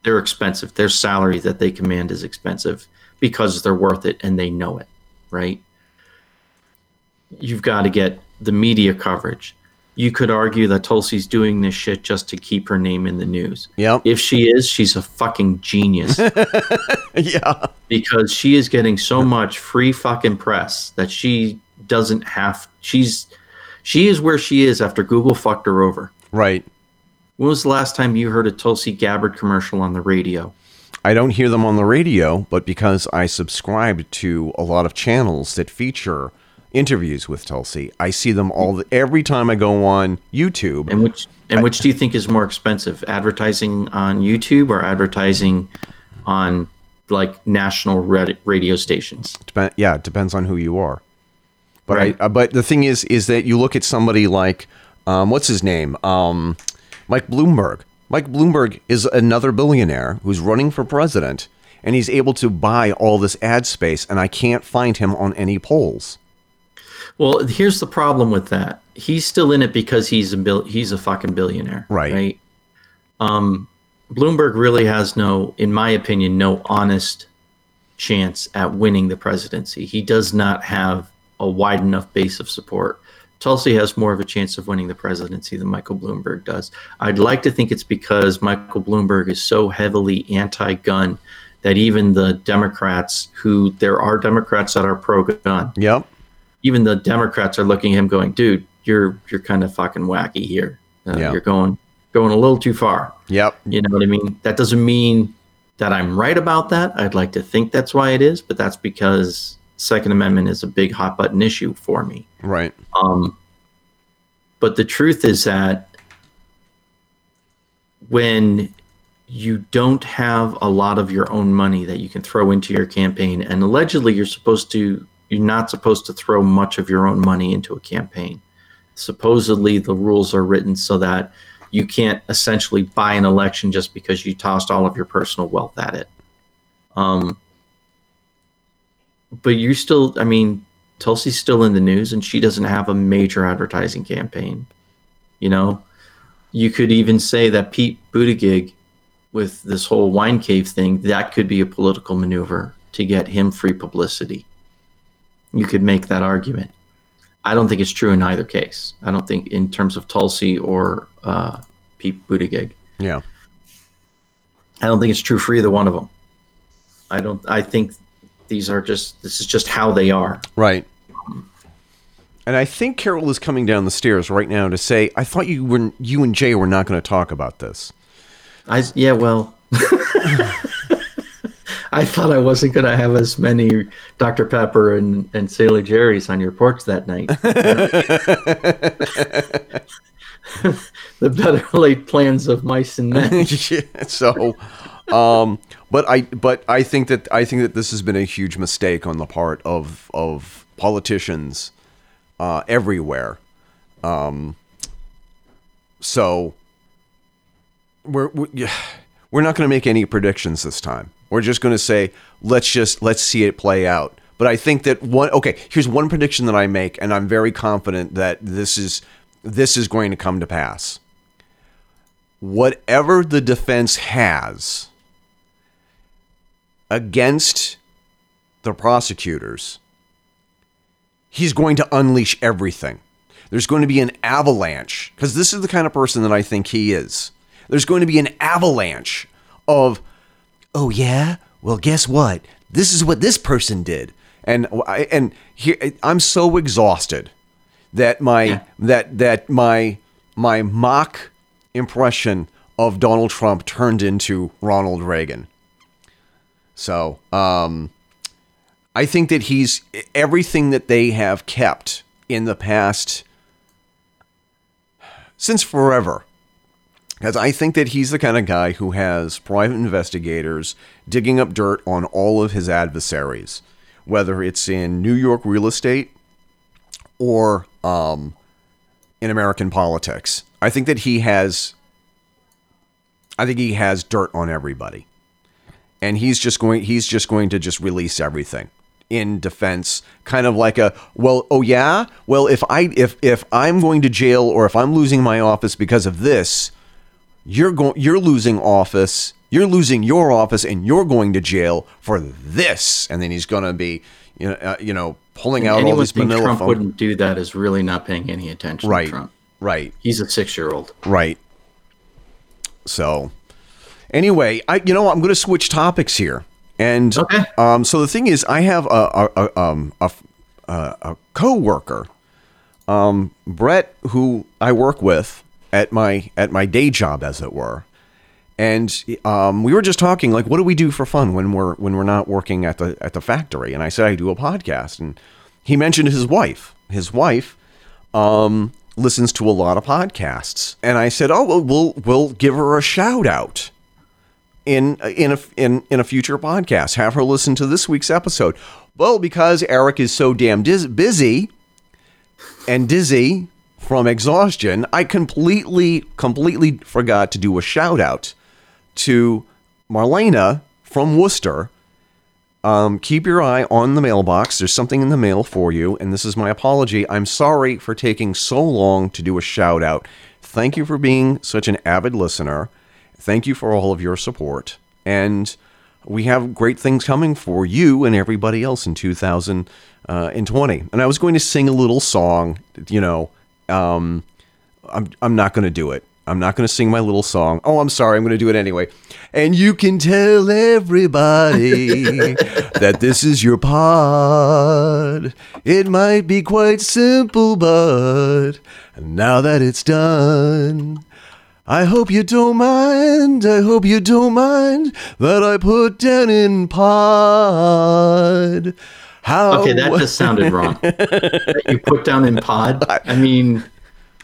They're expensive. Their salary that they command is expensive because they're worth it and they know it, right? You've got to get the media coverage. You could argue that Tulsi's doing this shit just to keep her name in the news. Yep. If she is, she's a fucking genius [laughs] yeah. because she is getting so much free fucking press that she doesn't have she's she is where she is after Google fucked her over. Right. When was the last time you heard a Tulsi Gabbard commercial on the radio? I don't hear them on the radio, but because I subscribe to a lot of channels that feature interviews with Tulsi, I see them all the, every time I go on YouTube. And which and which do you think is more expensive? Advertising on YouTube or advertising on like national radio stations? Dep- yeah, it depends on who you are. But Right. I, uh, but the thing is, is that you look at somebody like, um, what's his name, um, Mike Bloomberg. Mike Bloomberg is another billionaire who's running for president, and he's able to buy all this ad space, and I can't find him on any polls. Well, here's the problem with that. He's still in it because he's a bill- he's a fucking billionaire, Right. Right. Um, Bloomberg really has no, in my opinion, no honest chance at winning the presidency. He does not have a wide enough base of support. Tulsi has more of a chance of winning the presidency than Michael Bloomberg does. I'd like to think it's because Michael Bloomberg is so heavily anti-gun that even the Democrats, who there are Democrats that are pro-gun, Yep. even the Democrats are looking at him going, dude, you're you're kind of fucking wacky here. Uh, Yeah. You're going going a little too far. Yep. You know what I mean? That doesn't mean that I'm right about that. I'd like to think that's why it is, but that's because Second Amendment is a big hot button issue for me. Right. Um, but the truth is that when you don't have a lot of your own money that you can throw into your campaign, and allegedly you're supposed to, you're not supposed to throw much of your own money into a campaign. Supposedly the rules are written so that you can't essentially buy an election just because you tossed all of your personal wealth at it. Um, but you still, I mean, Tulsi's still in the news and she doesn't have a major advertising campaign. You know, you could even say that Pete Buttigieg, with this whole wine cave thing, that could be a political maneuver to get him free publicity. You could make that argument. I don't think it's true in either case. I don't think in terms of Tulsi or uh, Pete Buttigieg. Yeah. I don't think it's true for either one of them. I don't. I think these are just. This is just how they are. Right. And I think Carol is coming down the stairs right now to say, "I thought you were you and Jay were not going to talk about this." I yeah. Well, [laughs] I thought I wasn't going to have as many Dr Pepper and and Sailor Jerry's on your porch that night. [laughs] the better laid plans of mice and men. [laughs] Yeah, so, um, but I but I think that I think that this has been a huge mistake on the part of of politicians uh, everywhere. Um, so we're [sighs] we're, not going to make any predictions this time. We're just going to say let's just let's see it play out. But I think that one okay, here's one prediction that I make, and I'm very confident that this is this is going to come to pass whatever the defense has against the prosecutors, he's going to unleash everything. There's going to be an avalanche because this is the kind of person that I think he is. There's going to be an avalanche of, oh yeah, well guess what? This is what this person did, and I and here I'm so exhausted that my Yeah. that that my my mock impression of Donald Trump turned into Ronald Reagan. So, um, I think that he's everything that they have kept in the past since forever. Because I think that he's the kind of guy who has private investigators digging up dirt on all of his adversaries, whether it's in New York real estate or um, in American politics. I think that he has I think he has dirt on everybody. And he's just going he's just going to just release everything in defense kind of like a well oh yeah? Well if I if if I'm going to jail or if I'm losing my office because of this you're going you're losing office you're losing your office and you're going to jail for this. And then he's going to be you know uh, you know pulling out all think Trump phone wouldn't do that is really not paying any attention right to Trump. right. He's a six-year-old. right. So anyway i you know i'm going to switch topics here. And Okay. um so the thing is i have a a, a um a, a, a co-worker um brett who i work with at my at my day job as it were. And um, we were just talking like what do we do for fun when we're when we're not working at the at the factory? And i said i do a podcast. And he mentioned his wife. His wife um, listens to a lot of podcasts. And i said oh well we'll we'll give her a shout out in in a in in a future podcast have her listen to this week's episode well because eric is so damn dis- busy and dizzy from exhaustion, I completely, completely forgot to do a shout out to Marlena from Worcester. Um, keep your eye on the mailbox. There's something in the mail for you, and this is my apology. I'm sorry for taking so long to do a shout out. Thank you for being such an avid listener. Thank you for all of your support. And we have great things coming for you and everybody else in 2020. And I was going to sing a little song, you know, um, I'm, I'm not going to do it. I'm not going to sing my little song. Oh, I'm sorry. I'm going to do it anyway. And you can tell everybody [laughs] that this is your pod. It might be quite simple, but now that it's done, I hope you don't mind. I hope you don't mind that I put down in pod. How Okay, that just sounded wrong. [laughs] That you put down in pod. I mean,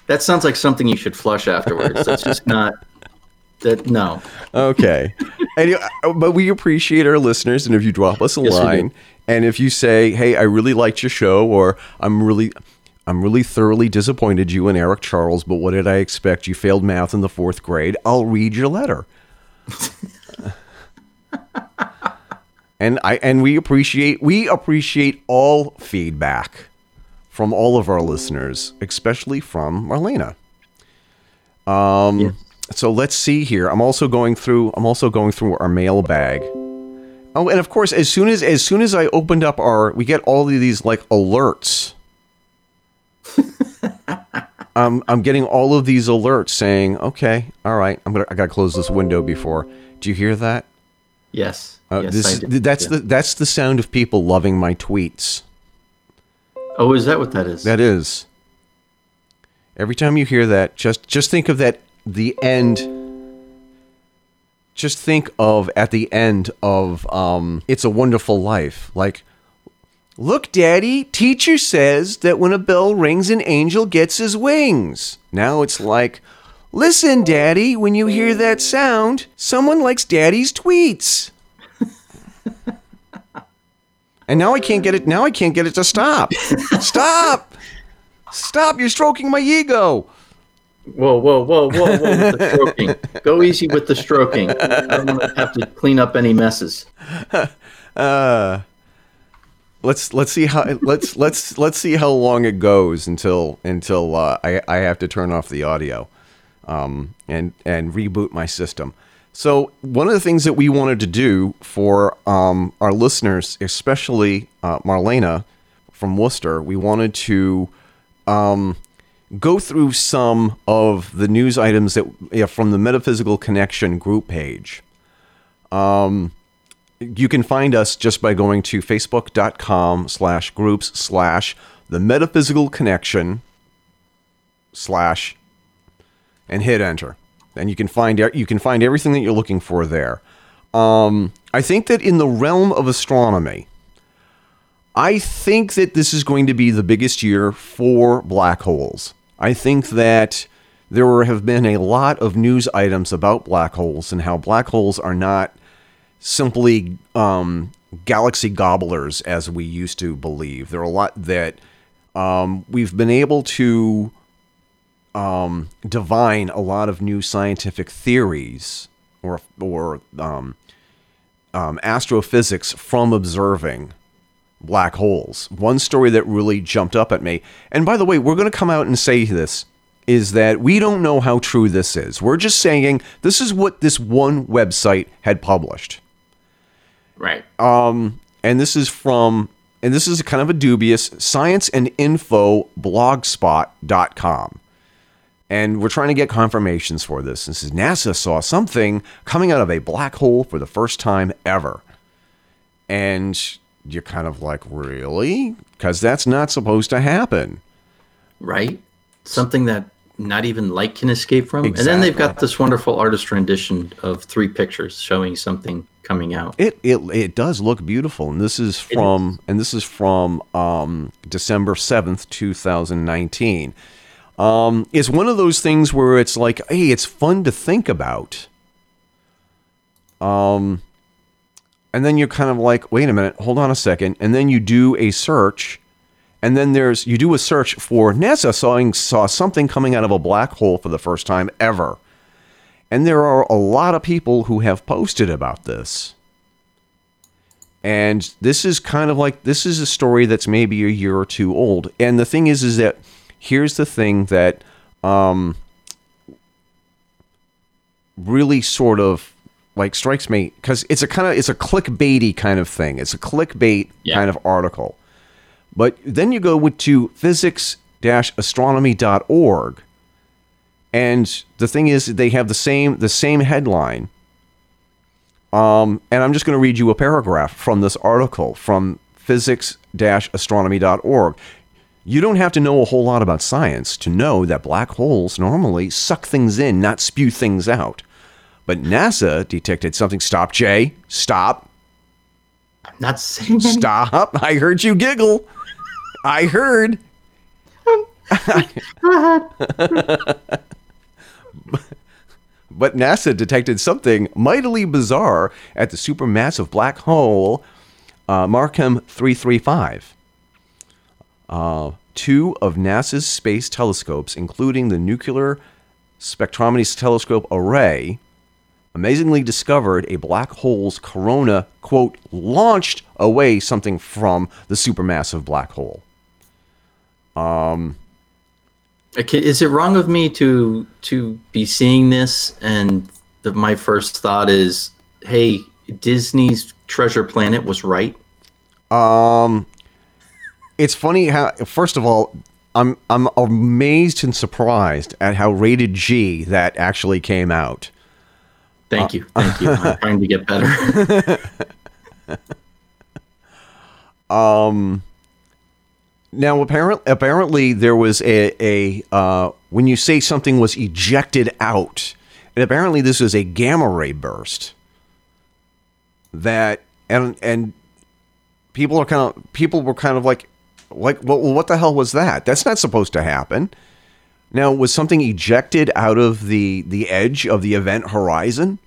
that sounds like something you should flush afterwards. That's just not. That no. okay. Anyway, uh, but we appreciate our listeners, and if you drop us a Yes, line, and if you say, "Hey, I really liked your show," or "I'm really, I'm really thoroughly disappointed you and Eric Charles, but what did I expect? You failed math in the fourth grade." I'll read your letter. [laughs] and I and we appreciate we appreciate all feedback from all of our listeners, especially from Marlena. Um, so let's see here. I'm also going through. I'm also going through our mailbag. Oh, and of course, as soon as as soon as I opened up our, we get all of these like alerts. [laughs] um, I'm getting all of these alerts saying, "Okay, all right, I'm gonna, I gotta close this window before." Do you hear that? Yes. Uh, yes, this I is- do. that's Yeah. the that's the sound of people loving my tweets. Oh, is that what that is? That is. Every time you hear that, just just think of that the end just think of at the end of um It's a Wonderful Life. Like Look, Daddy, teacher says that when a bell rings an angel gets his wings. Now it's like Listen, Daddy, when you hear that sound, someone likes Daddy's tweets. [laughs] and now I can't get it now I can't get it to stop. Stop! Stop, you're stroking my ego. Whoa, whoa, whoa, whoa, whoa! With the stroking. Go easy with the stroking. I don't want to have to clean up any messes. [laughs] Uh, let's let's see how let's let's let's see how long it goes until until uh, I I have to turn off the audio, um, and and reboot my system. So one of the things that we wanted to do for um, our listeners, especially uh, Marlena from Worcester, we wanted to um, go through some of the news items that yeah, from the Metaphysical Connection group page you can find us just by going to facebook.com slash groups slash the metaphysical connection slash and hit enter. And you can find you can find everything that you're looking for there. Um, i think that in the realm of astronomy i think that this is going to be the biggest year for black holes. I think that there have been a lot of news items about black holes and how black holes are not simply um, galaxy gobblers as we used to believe. There are a lot that um, we've been able to um, divine a lot of new scientific theories or or um, um, astrophysics from observing black holes. One story that really jumped up at me, and by the way, we're going to come out and say this is that we don't know how true this is. We're just saying this is what this one website had published. Right. Um, and this is from, and this is kind of a dubious science and info blogspot.com. And we're trying to get confirmations for this. This is NASA saw something coming out of a black hole for the first time ever. And you're kind of like, really? Because that's not supposed to happen. Right. Something that not even light can escape from. And then they've got this wonderful artist rendition of three pictures showing something coming out. It it it does look beautiful, and this is from and this is from um, December seventh, two thousand nineteen. Um, it's one of those things where it's like, hey, it's fun to think about. Um, and then you're kind of like, wait a minute, hold on a second, and then you do a search, and then there's you do a search for NASA saw saw something coming out of a black hole for the first time ever. And there are a lot of people who have posted about this. And this is kind of like this is a story that's maybe a year or two old. And the thing is, is that here's the thing that um, really sort of like strikes me because it's a kind of it's a clickbaity kind of thing. It's a clickbait Yeah. kind of article. But then you go with to physics-astronomy.org and the thing is, they have the same the same headline. Um, and I'm just going to read you a paragraph from this article from physics-astronomy.org. You don't have to know a whole lot about science to know that black holes normally suck things in, not spew things out. But NASA detected something. Stop, Jay. Stop. I'm not saying any- Stop. I heard you giggle. I heard. [laughs] [laughs] [laughs] but NASA detected something mightily bizarre at the supermassive black hole uh, Markarian 335. Uh, two of NASA's space telescopes, including the Nuclear Spectrometry Telescope Array, amazingly discovered a black hole's corona, quote, launched away something from the supermassive black hole. Okay, is it wrong of me to to be seeing this and the, my first thought is, hey, Disney's Treasure Planet was right. Um, it's funny how, first of all, I'm I'm amazed and surprised at how rated G that actually came out. Thank you, thank you. I'm trying to get better. [laughs] Now, apparently, apparently there was a, a uh, when you say something was ejected out, and apparently this was a gamma ray burst. That and and people are kind of people were kind of like, like, well, what the hell was that? That's not supposed to happen. Now, was something ejected out of the the edge of the event horizon,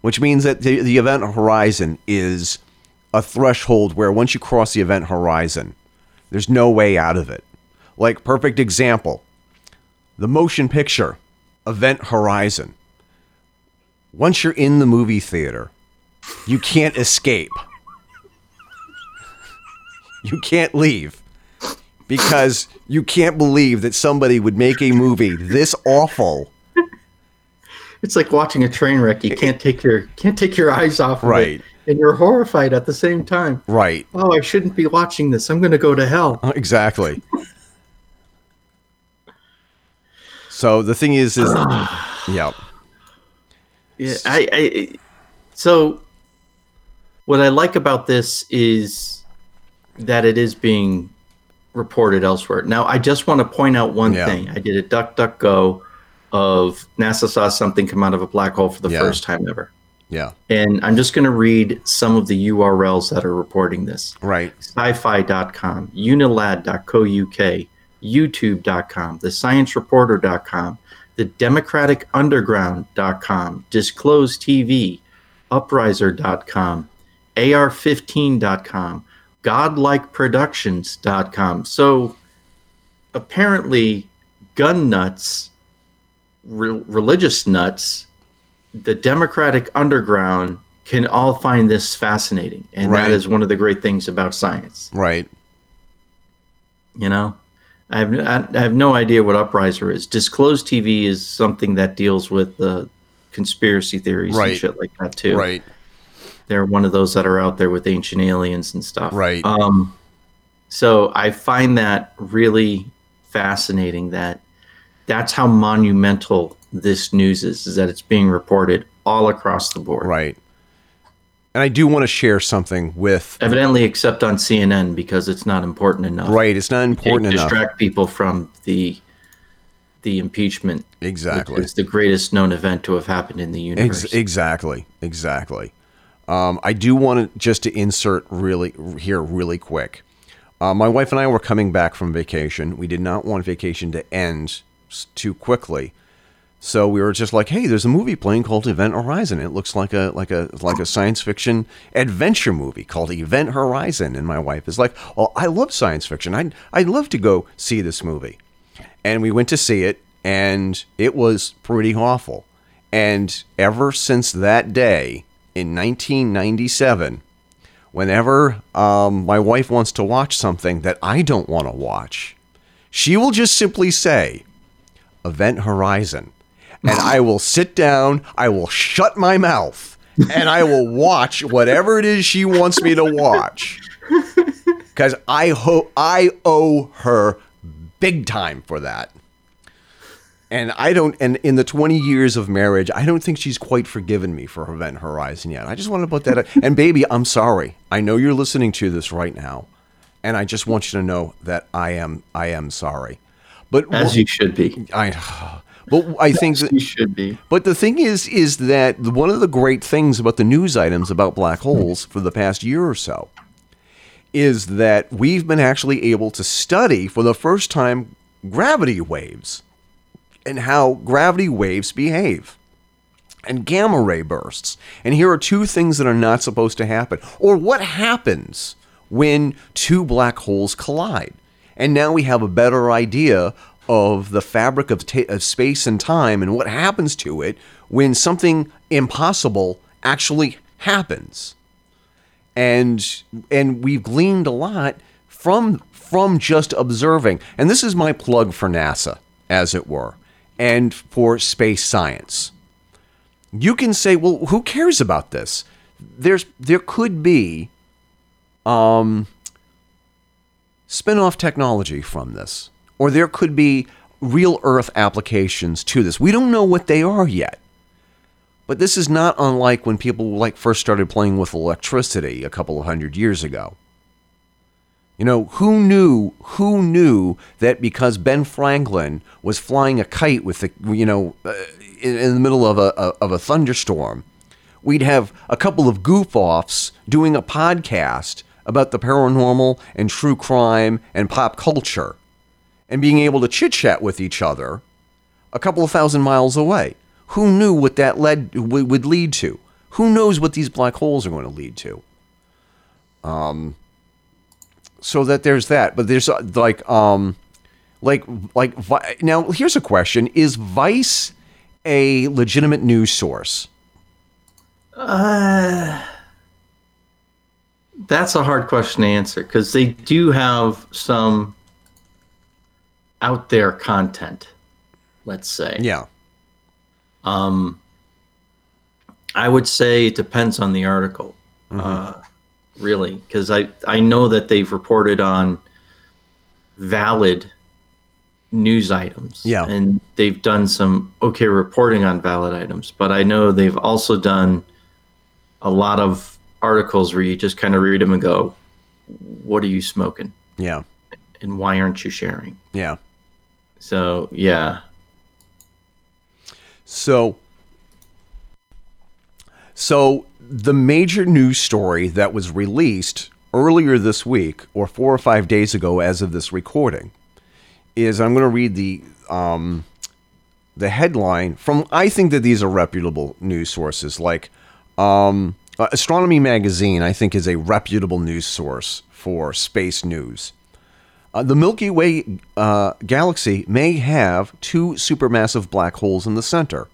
which means that the, the event horizon is a threshold where once you cross the event horizon, there's no way out of it. Like perfect example, the motion picture event horizon. Once you're in the movie theater, you can't escape. You can't leave because you can't believe that somebody would make a movie this awful. it's like watching a train wreck. You can't take your can't take your eyes off of Right. it, and you're horrified at the same time. Right. Oh, I shouldn't be watching this. I'm going to go to hell. Uh, exactly. So the thing is, is [sighs] yeah, Yeah, I, I so what I like about this is that it is being reported elsewhere. Now, I just want to point out one Yeah. thing. I did a duck duck go of NASA saw something come out of a black hole for the Yeah. first time ever. Yeah, And I'm just going to read some of the URLs that are reporting this. right, syfy.com, unilad.co.uk, youtube.com, thesciencereporter.com, thedemocraticunderground.com, disclose TV, upriser.com, ar15.com, godlikeproductions.com. So apparently gun nuts, re- religious nuts, the democratic underground can all find this fascinating and Right. that is one of the great things about science right. you know I have I have no idea what Uprising is. Disclosed TV is something that deals with the conspiracy theories Right. and shit like that too. Right. They're one of those that are out there with ancient aliens and stuff. Right. Um, so I find that really fascinating. That that's how monumental this news is. Is that it's being reported all across the board. Right. And I do want to share something with. Evidently, except on CNN because it's not important enough. Right. It's not to important enough. distract people from the the impeachment. Exactly. it's the greatest known event to have happened in the universe. Ex- exactly. Exactly. Um, I do want to just to insert really here really quick. Uh, my wife and I were coming back from vacation. We did not want vacation to end too quickly, so we were just like, "Hey, there's a movie playing called Event Horizon. It looks like a like a like a science fiction adventure movie called Event Horizon." And my wife is like, "Well, I love science fiction. I'd I'd love to go see this movie." And we went to see it, and it was pretty awful. And ever since that day in 1997, whenever um, my wife wants to watch something that I don't want to watch, she will just simply say, Event Horizon. And I will sit down, I will shut my mouth, and I will watch whatever it is she wants me to watch. Because I, ho- I owe her big time for that. And I don't, and in the 20 years of marriage, I don't think she's quite forgiven me for Event Horizon yet. I just want to put that. And baby, I'm sorry. I know you're listening to this right now. And I just want you to know that I am, I am sorry. But As you should be. I, but I think that, You should be. but the thing is, is that one of the great things about the news items about black hmm. holes for the past year or so is that we've been actually able to study for the first time gravity waves and how gravity waves behave and gamma ray bursts. And here are two things that are not supposed to happen. Or what happens when two black holes collide. And now we have a better idea of the fabric of, of space and time and what happens to it when something impossible actually happens. And and we've gleaned a lot from from just observing. And this is my plug for NASA, as it were, and for space science you can say, well, who cares about this? There's there could be um spin-off technology from this. Or there could be real earth applications to this. We don't know what they are yet. But this is not unlike when people like first started playing with electricity a couple of hundred years ago. You know, who knew who knew that because Ben Franklin was flying a kite with the you know uh, in, in the middle of a, a of a thunderstorm, we'd have a couple of goof offs doing a podcast about the paranormal and true crime and pop culture and being able to chit chat with each other a couple of thousand miles away. Who knew what that led would lead to? Who knows what these black holes are going to lead to? Um, so that there's that, but there's uh, like um, like like now here's a question: Is Vice a legitimate news source? That's a hard question to answer because they do have some out there content, let's say. Yeah, Um, I would say it depends on the article, uh, really, because I, I know that they've reported on valid news items. Yeah. And they've done some okay reporting on valid items, but I know they've also done a lot of articles where you just kind of read them and go, what are you smoking? yeah, And why aren't you sharing? yeah. So, yeah. So, so the major news story that was released earlier this week, or four or five days ago, as of this recording, is I'm going to read the um, the headline from. I think that these are reputable news sources, like um, uh, Astronomy Magazine. I think is a reputable news source for space news. Uh, the Milky Way uh, galaxy may have two supermassive black holes in the center.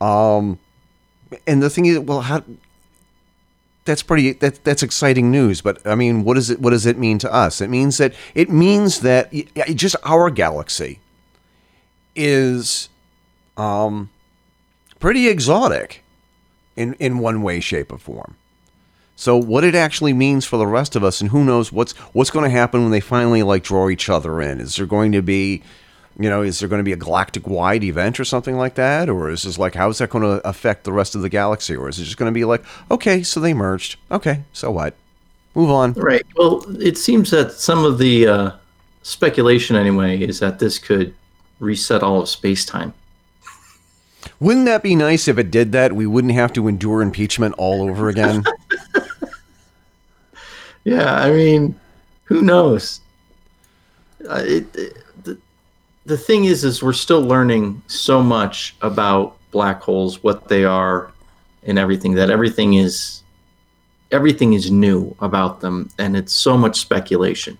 Um, and the thing is, well, how that's pretty that that's exciting news. But I mean, what does it what does it mean to us? It means that it means that just our galaxy is um, pretty exotic in in one way, shape, or form. So what it actually means for the rest of us, and who knows what's what's going to happen when they finally like draw each other in? Is there going to be you know, is there going to be a galactic wide event or something like that? Or is this like, how is that going to affect the rest of the galaxy? Or is it just going to be like, okay, so they merged. Okay, so what? Move on. Right. Well, it seems that some of the uh, speculation, anyway, is that this could reset all of space time. Wouldn't that be nice if it did that? We wouldn't have to endure impeachment all over again. [laughs] yeah, I mean, who knows? Uh, it, it, the thing is, is we're still learning so much about black holes, what they are, and everything. That everything is everything is new about them, and it's so much speculation,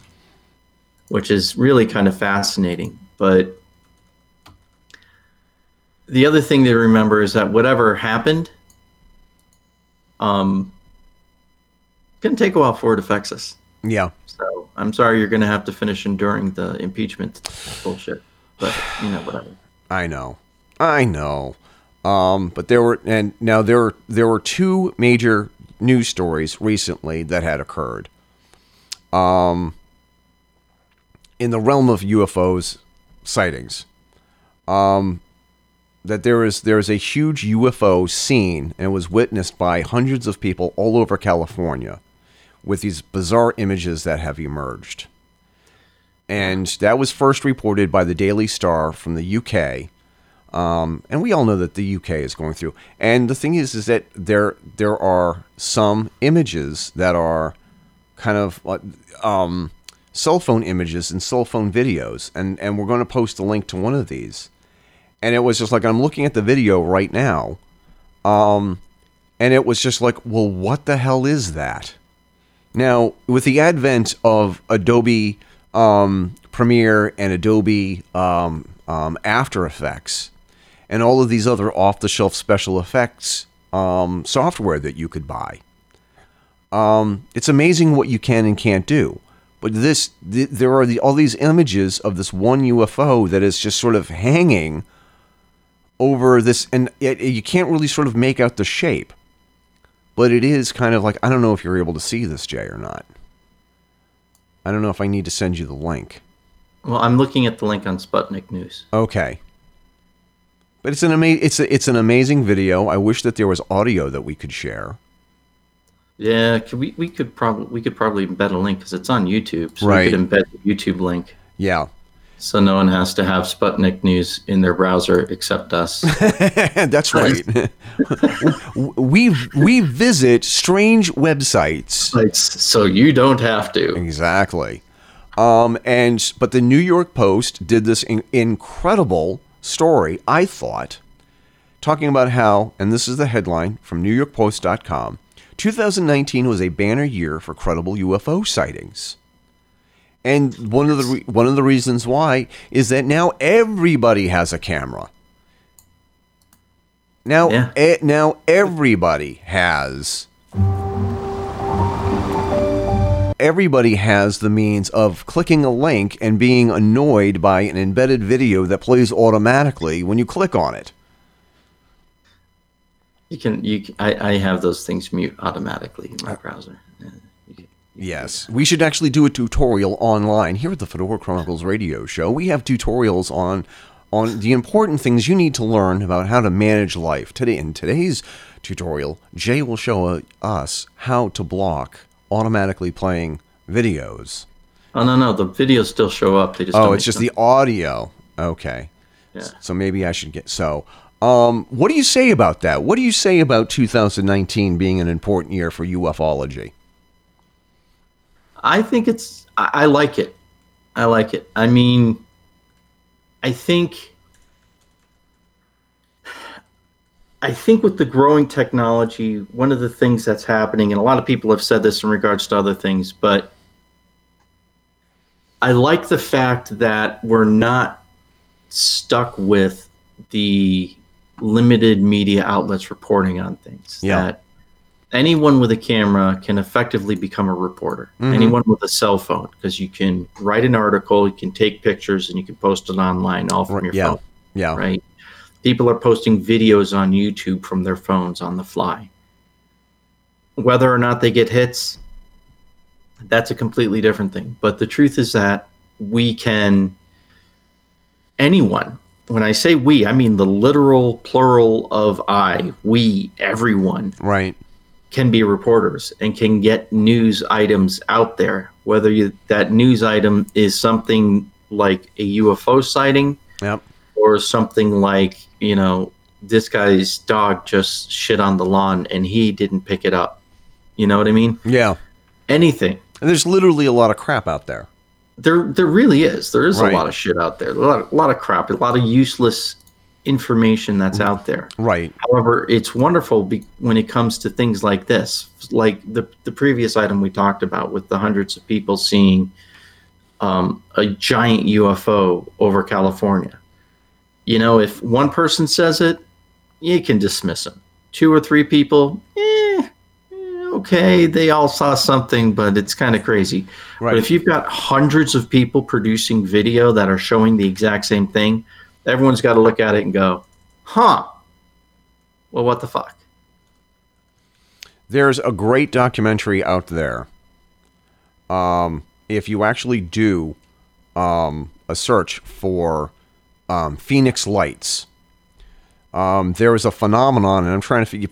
which is really kind of fascinating. But the other thing to remember is that whatever happened, um, to take a while before it affects us. Yeah. So I'm sorry you're going to have to finish enduring the impeachment bullshit. But you know, whatever. I know, I know. Um, but there were, and now there were there were two major news stories recently that had occurred. Um, in the realm of UFOs sightings, um, that there is there is a huge UFO seen and was witnessed by hundreds of people all over California, with these bizarre images that have emerged and that was first reported by the Daily Star from the UK. Um, and we all know that the UK is going through. And the thing is, is that there there are some images that are kind of um, cell phone images and cell phone videos, and and we're going to post a link to one of these. And it was just like I'm looking at the video right now, um, and it was just like, well, what the hell is that? Now, with the advent of Adobe um, Premiere and Adobe um, um, After Effects and all of these other off the shelf special effects um, software that you could buy. Um, it's amazing what you can and can't do. But this, th- there are the, all these images of this one UFO that is just sort of hanging over this, and you can't really sort of make out the shape. But it is kind of like I don't know if you're able to see this, Jay, or not. I don't know if I need to send you the link. Well, I'm looking at the link on Sputnik News. Okay. But it's an ama- it's a, it's an amazing video. I wish that there was audio that we could share. Yeah, could we we could probably we could probably embed a link because it's on YouTube. So right. we could embed the YouTube link. Yeah. So no one has to have Sputnik News in their browser except us. [laughs] That's right. [laughs] we we visit strange websites. So you don't have to. Exactly. Um, and but the New York Post did this in, incredible story. I thought, talking about how, and this is the headline from NewYorkPost.com. 2019 was a banner year for credible UFO sightings. And one of the re- one of the reasons why is that now everybody has a camera. Now, yeah. e- now everybody has. Everybody has the means of clicking a link and being annoyed by an embedded video that plays automatically when you click on it. You can you. I, I have those things mute automatically in my uh, browser. Yes, we should actually do a tutorial online here at the Fedora Chronicles radio show. We have tutorials on on the important things you need to learn about how to manage life. Today in today's tutorial, Jay will show us how to block automatically playing videos. Oh no, no, the videos still show up. They just Oh, it's just the audio. Okay. Yeah. So maybe I should get so um, what do you say about that? What do you say about 2019 being an important year for ufology? I think it's. I, I like it. I like it. I mean, I think. I think with the growing technology, one of the things that's happening, and a lot of people have said this in regards to other things, but I like the fact that we're not stuck with the limited media outlets reporting on things. Yeah. That anyone with a camera can effectively become a reporter. Mhm. Anyone with a cell phone, because you can write an article, you can take pictures, and you can post it online all from your yeah. phone. Yeah. Right. People are posting videos on YouTube from their phones on the fly. Whether or not they get hits, that's a completely different thing. But the truth is that we can, anyone, when I say we, I mean the literal plural of I, we, everyone Right. Can be reporters and can get news items out there. Whether you, that news item is something like a UFO sighting Yep. or something like, you know, this guy's dog just shit on the lawn and he didn't pick it up. You know what I mean? Yeah. Anything. And there's literally a lot of crap out there. There, there really is. There is Right. a lot of shit out there. A lot, a lot of crap. A lot of useless information that's out there. Right. However, it's wonderful be- when it comes to things like this, like the the previous item we talked about with the hundreds of people seeing um, a giant UFO over California. You know, if one person says it, you can dismiss them. Two or three people, eh, eh, okay, they all saw something, but it's kind of crazy. Right. But if you've got hundreds of people producing video that are showing the exact same thing, everyone's got to look at it and go, huh, well, what the fuck? There's a great documentary out there. Um, if you actually do um, a search for um, Phoenix Lights, um, there was a phenomenon, and I'm trying to figure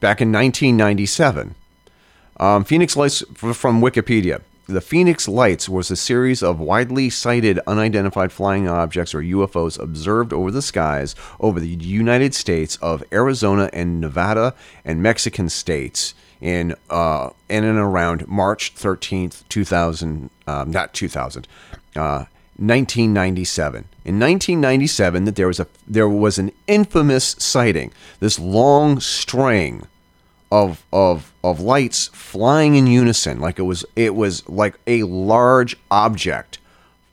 back in 1997. Um, Phoenix Lights from Wikipedia. The Phoenix Lights was a series of widely cited unidentified flying objects or UFOs observed over the skies over the United States of Arizona and Nevada and Mexican states in uh, in and around March 13th, 2000, um, not 2000, uh, 1997. In 1997, that there was a there was an infamous sighting. This long string of of of lights flying in unison like it was it was like a large object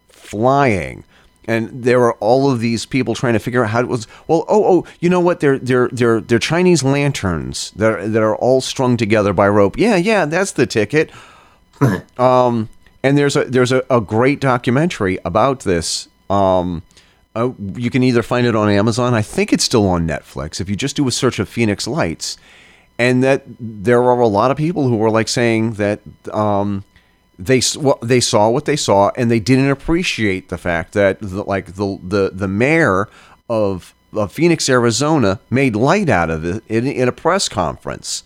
flying. And there were all of these people trying to figure out how it was well oh oh you know what? They're they're they're they're chinese lanterns that are, that are all strung together by rope. Yeah yeah that's the ticket. [coughs] Um and there's a there's a, a great documentary about this. Um uh, you can either find it on Amazon. I think it's still on Netflix. If you just do a search of Phoenix Lights, and that there are a lot of people who were like saying that um, they well, they saw what they saw and they didn't appreciate the fact that the, like the the the mayor of of Phoenix, Arizona, made light out of it in, in a press conference.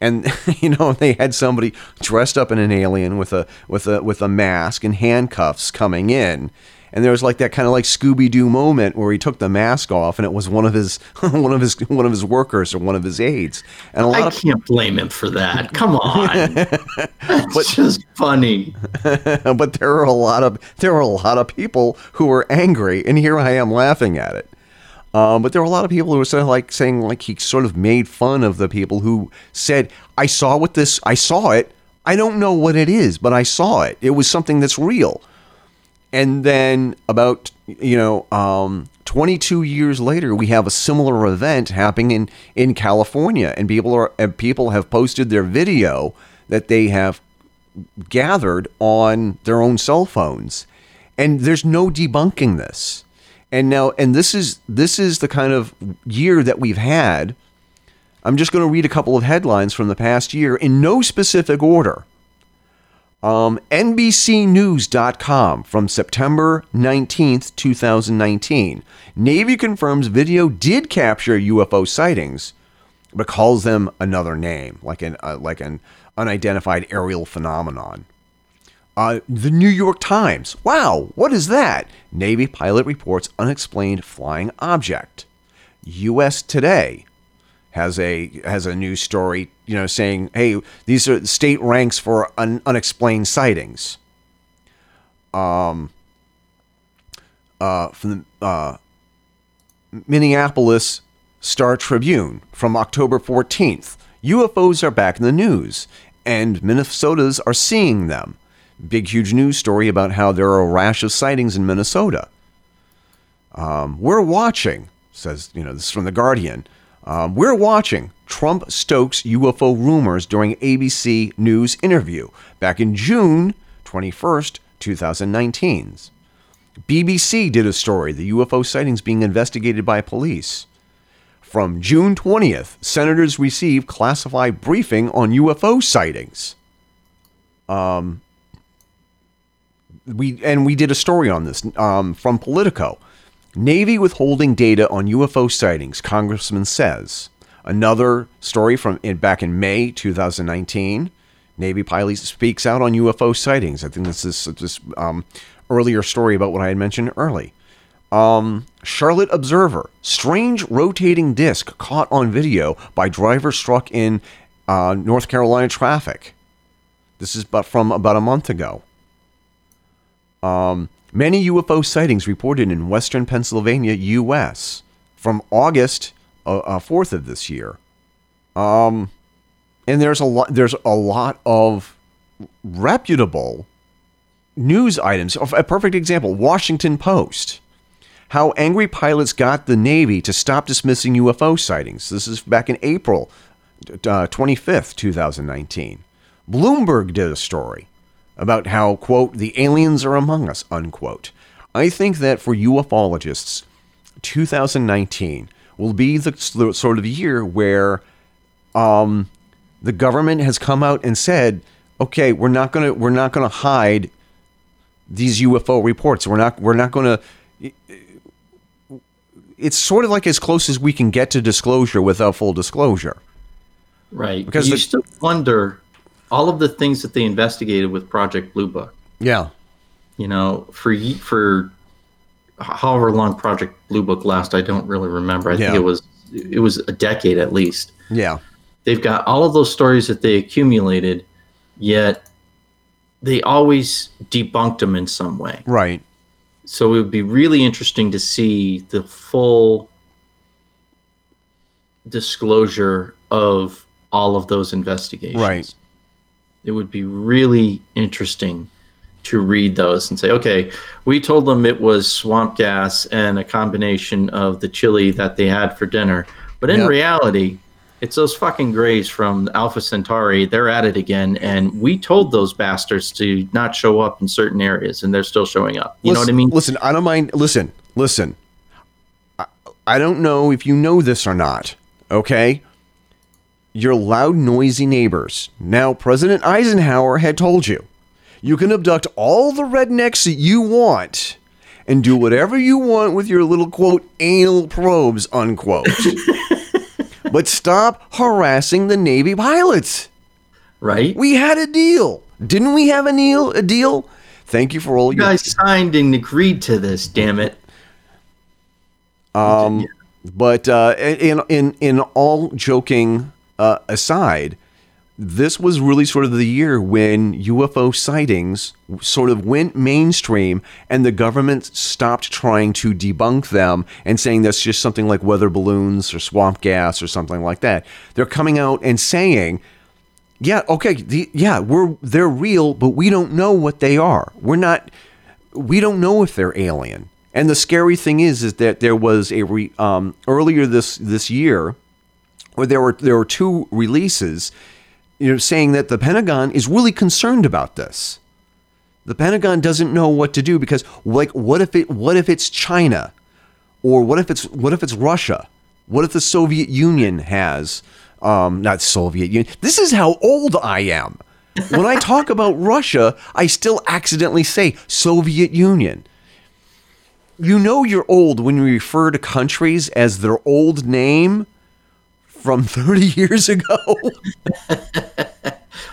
And [laughs] you know they had somebody dressed up in an alien with a with a with a mask and handcuffs coming in, and there was like that kind of like Scooby Doo moment where he took the mask off and it was one of his [laughs] one of his one of his workers or one of his aides, and a lot I of can't blame him for that. Come on. [laughs] That's just funny. [laughs] but there are a lot of there are a lot of people who were angry, and here I am laughing at it. Um, but there were a lot of people who were sort of like saying like he sort of made fun of the people who said, "I saw what this, I saw it. I don't know what it is, but I saw it. It was something that's real." And then about you know, um, 22 years later, we have a similar event happening in in California, and people are and people have posted their video that they have gathered on their own cell phones. And there's no debunking this. And now and this is this is the kind of year that we've had. I'm just going to read a couple of headlines from the past year in no specific order um, NBCNews.com from September 19th, 2019. Navy confirms video did capture UFO sightings, but calls them another name, like an uh, like an unidentified aerial phenomenon. Uh, the New York Times. Wow, what is that? Navy pilot reports unexplained flying object. U.S. Today has a has a news story, you know, saying, "Hey, these are state ranks for un, unexplained sightings." Um. Uh, from the uh, Minneapolis Star Tribune from October 14th. UFOs are back in the news, and Minnesotas are seeing them. Big, huge news story about how there are a rash of sightings in Minnesota. Um, we're watching, says, you know, this is from The Guardian. Um, we're watching. Trump stokes UFO rumors during ABC News interview back in June 21st, 2019. BBC did a story, the UFO sightings being investigated by police. From June 20th, senators receive classified briefing on UFO sightings. Um, we and we did a story on this um, from Politico. Navy withholding data on UFO sightings, Congressman says. Another story from in, back in May 2019. Navy pilot speaks out on UFO sightings. I think this is this um, earlier story about what I had mentioned early. Um, Charlotte Observer: strange rotating disc caught on video by driver struck in uh, North Carolina traffic. This is but from about a month ago. Um, many UFO sightings reported in western Pennsylvania, U.S. from August uh, 4th of this year. Um, and there's a lot. There's a lot of reputable news items. A perfect example: Washington Post. How angry pilots got the Navy to stop dismissing UFO sightings. This is back in April uh, 25th, 2019. Bloomberg did a story about how, quote, the aliens are among us, unquote. I think that for ufologists, 2019 will be the sort of year where um, the government has come out and said, okay, we're not gonna we're not gonna hide these UFO reports. We're not we're not gonna. It's sort of like as close as we can get to disclosure without full disclosure. Right. Because you the, still wonder all of the things that they investigated with Project Blue Book. Yeah. You know, for for however long Project Blue Book last, I don't really remember. I yeah. think it was it was a decade at least. Yeah. They've got all of those stories that they accumulated, yet they always debunked them in some way. Right. So it would be really interesting to see the full disclosure of all of those investigations. Right. It would be really interesting to read those and say, okay, we told them it was swamp gas and a combination of the chili that they had for dinner. But in yep. reality, it's those fucking grays from Alpha Centauri. They're at it again. And we told those bastards to not show up in certain areas, and they're still showing up. You listen, know what I mean? Listen, I don't mind. Listen, listen. I, I don't know if you know this or not, okay? Your loud, noisy neighbors. Now, President Eisenhower had told you you can abduct all the rednecks that you want and do whatever you want with your little quote anal probes unquote. [laughs] but stop harassing the Navy pilots. Right? We had a deal. Didn't we have a deal? A deal? Thank you for all you your guys signed and agreed to this, damn it. Um but uh, in in in all joking uh, aside, this was really sort of the year when UFO sightings sort of went mainstream and the government stopped trying to debunk them and saying that's just something like weather balloons or swamp gas or something like that. They're coming out and saying, yeah, okay, the, yeah, we're they're real, but we don't know what they are. We're not we don't know if they're alien. And the scary thing is is that there was a re, um, earlier this this year where there were there were two releases you know, saying that the Pentagon is really concerned about this. The Pentagon doesn't know what to do because, like, what if it? What if it's China, or what if it's what if it's Russia? What if the Soviet Union has, um, not Soviet Union? This is how old I am. When I talk [laughs] about Russia, I still accidentally say Soviet Union. You know you're old when you refer to countries as their old name from [laughs] 30 years ago. [laughs]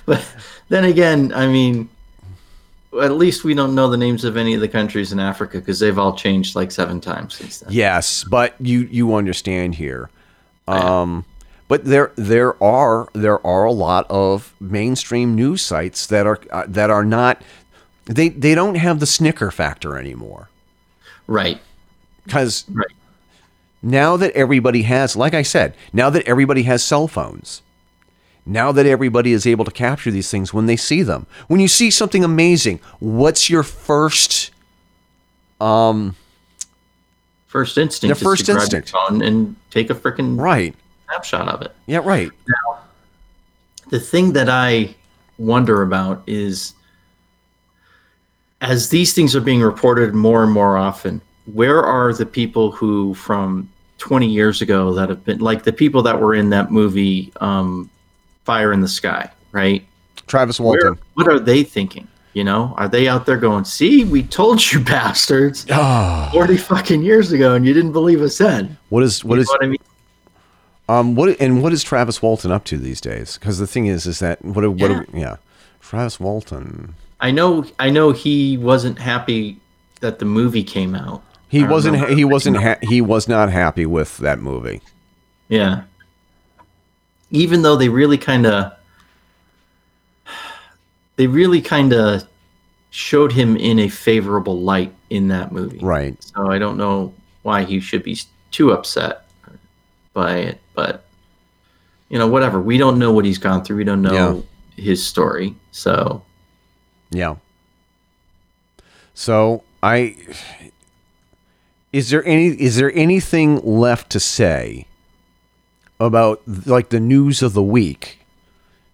but then again, I mean, at least we don't know the names of any of the countries in Africa because they've all changed like seven times since then. Yes, but you you understand here. Um, but there there are there are a lot of mainstream news sites that are uh, that are not they they don't have the snicker factor anymore. Right. Because right now that everybody has, like I said, now that everybody has cell phones, now that everybody is able to capture these things when they see them, when you see something amazing, what's your first, um, first instinct? The first instinct, and take a freaking right. snapshot of it. Yeah, right. Now, The thing that I wonder about is as these things are being reported more and more often, where are the people who from 20 years ago that have been like the people that were in that movie um, Fire in the Sky, right? Travis Where, Walton. what are they thinking? You know, are they out there going, "See, we told you [laughs] bastards Ah, 40 fucking years ago and you didn't believe us then." What is, what you is, what I mean? Um, what, and what is Travis Walton up to these days? Because the thing is, is that what what Yeah. yeah, Travis Walton. I know I know he wasn't happy that the movie came out. He I wasn't. remember He wasn't. Ha- he was not happy with that movie. Yeah. Even though they really kind of they really kind of showed him in a favorable light in that movie. Right. So I don't know why he should be too upset by it, but you know, whatever. We don't know what he's gone through. We don't know his story. So Yeah. So I is there any is there anything left to say about like the news of the week?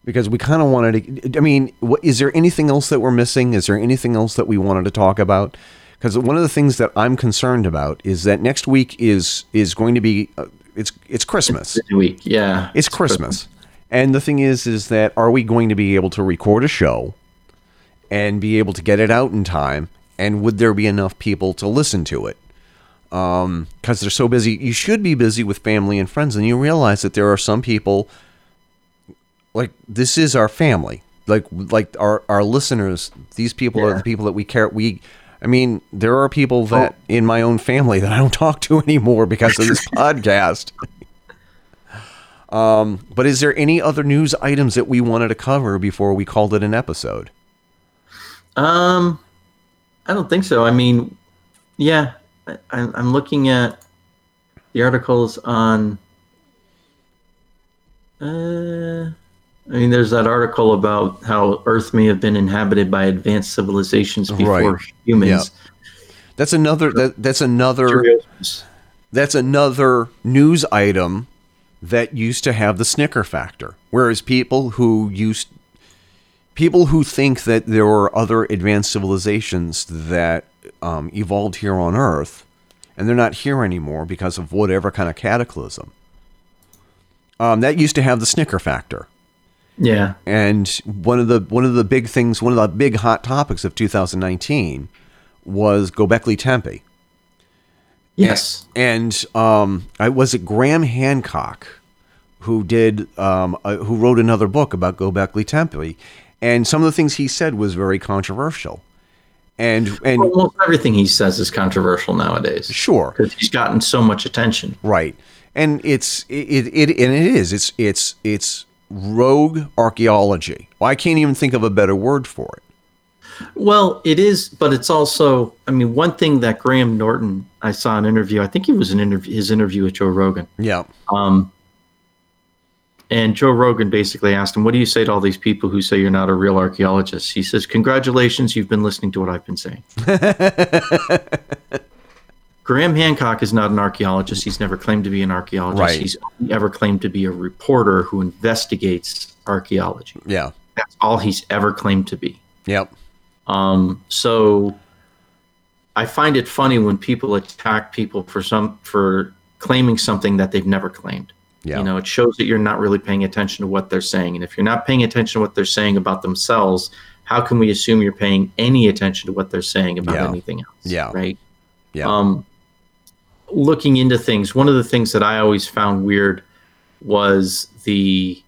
Because we kind of wanted to. I mean, what, is there anything else that we're missing? Is there anything else that we wanted to talk about? Because one of the things that I'm concerned about is that next week is is going to be uh, it's it's Christmas. this week, yeah. It's Christmas. And the thing is, is that are we going to be able to record a show and be able to get it out in time? And would there be enough people to listen to it? Because they're so busy. You should be busy with family and friends, and you realize that there are some people. Like this is our family. Like like our our listeners. These people are the people that we care. We. I mean, there are people that in my own family that I don't [laughs] talk to anymore because of this [laughs] podcast. Um, but is there any other news items that we wanted to cover before we called it an episode? Um, I don't think so. I mean, yeah, I, I'm I'm looking at the articles on. Uh, I mean, there's that article about how Earth may have been inhabited by advanced civilizations before Right. humans. That's another that, that's another Curiosities. that's another news item that used to have the snicker factor. Whereas people who used people who think that there were other advanced civilizations that um, evolved here on Earth, and they're not here anymore because of whatever kind of cataclysm. Um, that used to have the snicker factor. Yeah, And one of the one of the big things, one of the big hot topics of 2019 was Gobekli Tepe. yes, And um, I was it Graham Hancock who did um, uh, who wrote another book about Gobekli Tepe, and some of the things he said was very controversial. And and almost everything he says is controversial nowadays sure, because he's gotten so much attention. right, and it's it, it and it is it's it's it's rogue archaeology. Well, I can't even think of a better word for it. Well, it is, but it's also. I mean, one thing that Graham Norton, I saw an interview. I think it was an interview, his interview with Joe Rogan. Yeah, Um, and Joe Rogan basically asked him, "What do you say to all these people who say you're not a real archaeologist?" He says, "Congratulations, you've been listening to what I've been saying." [laughs] Graham Hancock is not an archaeologist. He's never claimed to be an archaeologist. Right. He's only ever claimed to be a reporter who investigates archaeology. yeah, That's all he's ever claimed to be. yep, Um, so I find it funny when people attack people for some for claiming something that they've never claimed. Yeah. You know, it shows that you're not really paying attention to what they're saying. And if you're not paying attention to what they're saying about themselves, how can we assume you're paying any attention to what they're saying about Yeah. anything else? Yeah. Right. yeah, Um, looking into things, one of the things that I always found weird was the,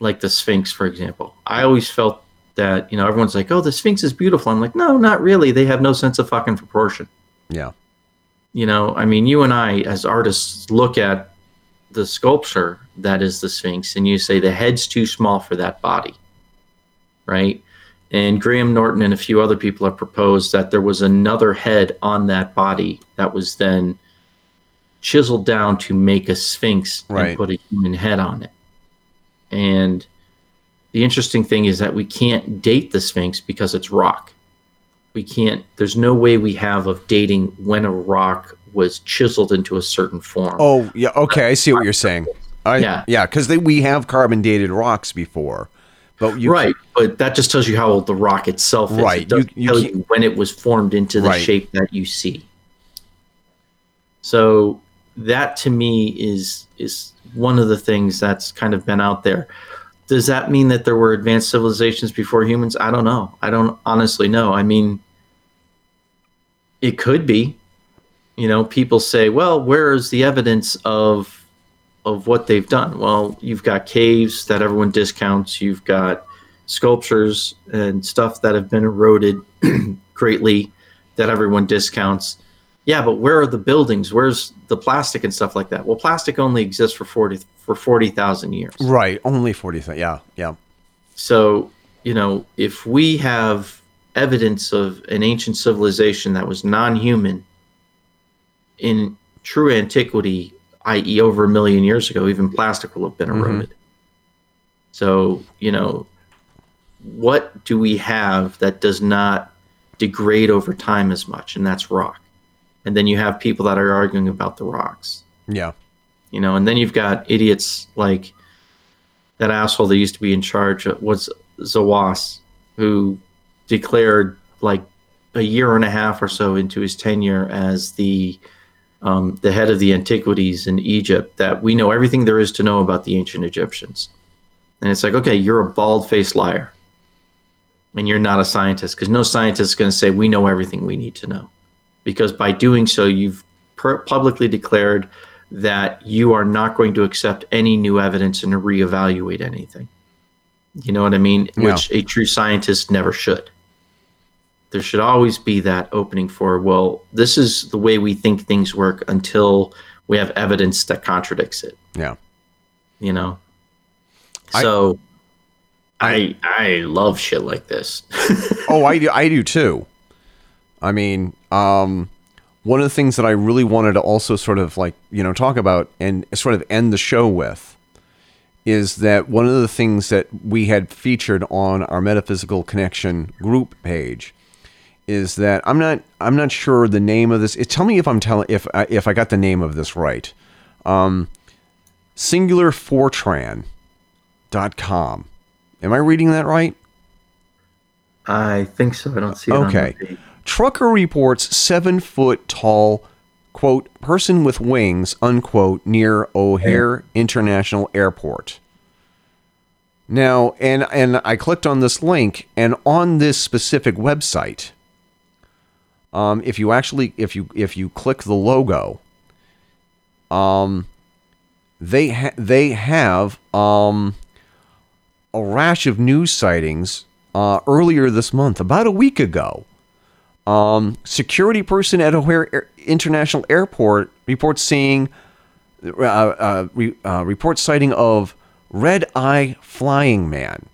like the Sphinx, for example. I always felt that, you know, everyone's like, oh, the Sphinx is beautiful. I'm like, no, not really. They have no sense of fucking proportion. yeah, You know, I mean, you and I, as artists, look at the sculpture that is the Sphinx and you say the head's too small for that body. Right. And Graham Norton and a few other people have proposed that there was another head on that body that was then chiseled down to make a Sphinx Right. and put a human head on it. And the interesting thing is that we can't date the Sphinx because it's rock. We can't, there's no way we have of dating when a rock was chiseled into a certain form. Oh, yeah. Okay, I see what you're saying. I, Yeah. yeah, because we have carbon dated rocks before, but you right, but that just tells you how old the rock itself is. Right, It doesn't you- you tell you when it was formed into the Right. shape that you see. So that to me is is one of the things that's kind of been out there. Does that mean that there were advanced civilizations before humans? I don't know. I don't honestly know. I mean, it could be. You know, people say, "Well, where is the evidence of of what they've done?" Well, you've got caves that everyone discounts. You've got sculptures and stuff that have been eroded [clears throat] greatly that everyone discounts. Yeah, but where are the buildings? Where's the plastic and stuff like that? Well, plastic only exists for forty for forty thousand years. right only forty. Th- yeah, yeah, So, you know, if we have evidence of an ancient civilization that was non human in true antiquity, i.e., over a million years ago, even plastic will have been mm-hmm. eroded. So, you know, what do we have that does not degrade over time as much? And that's rock. And then you have people that are arguing about the rocks. Yeah. you know and then you've got idiots like that asshole that used to be in charge of, Zahi Hawass who declared like a year and a half or so into his tenure as the um, the head of the antiquities in Egypt that we know everything there is to know about the ancient Egyptians. And it's like okay you're a bald-faced liar. And you're not a scientist because no scientist is going to say we know everything we need to know because by doing so you've per- publicly declared that you are not going to accept any new evidence and reevaluate anything. You know what I mean? Yeah. Which a true scientist never should. There should always be that opening for, well, this is the way we think things work until we have evidence that contradicts it, Yeah. you know? I- So I I love shit like this. [laughs] Oh, I do. I do too. I mean, um, one of the things that I really wanted to also sort of like you know talk about and sort of end the show with is that one of the things that we had featured on our metaphysical connection group page is that I'm not I'm not sure the name of this. It, tell me if I'm telling if I, if I got the name of this right. Um, singularfortean.com. Am I reading that right? I think so. I don't see it on Okay. Trucker reports seven foot tall, quote, person with wings, unquote, near O'Hare International Airport. Now, and and I clicked on this link, and on this specific website, um, if you actually if you if you click the logo, um, they ha- they have um a rash of news sightings uh, earlier this month, about a week ago. Um, security person at O'Hare International Airport reports seeing uh, uh, re- uh, reports sighting of red eye flying man.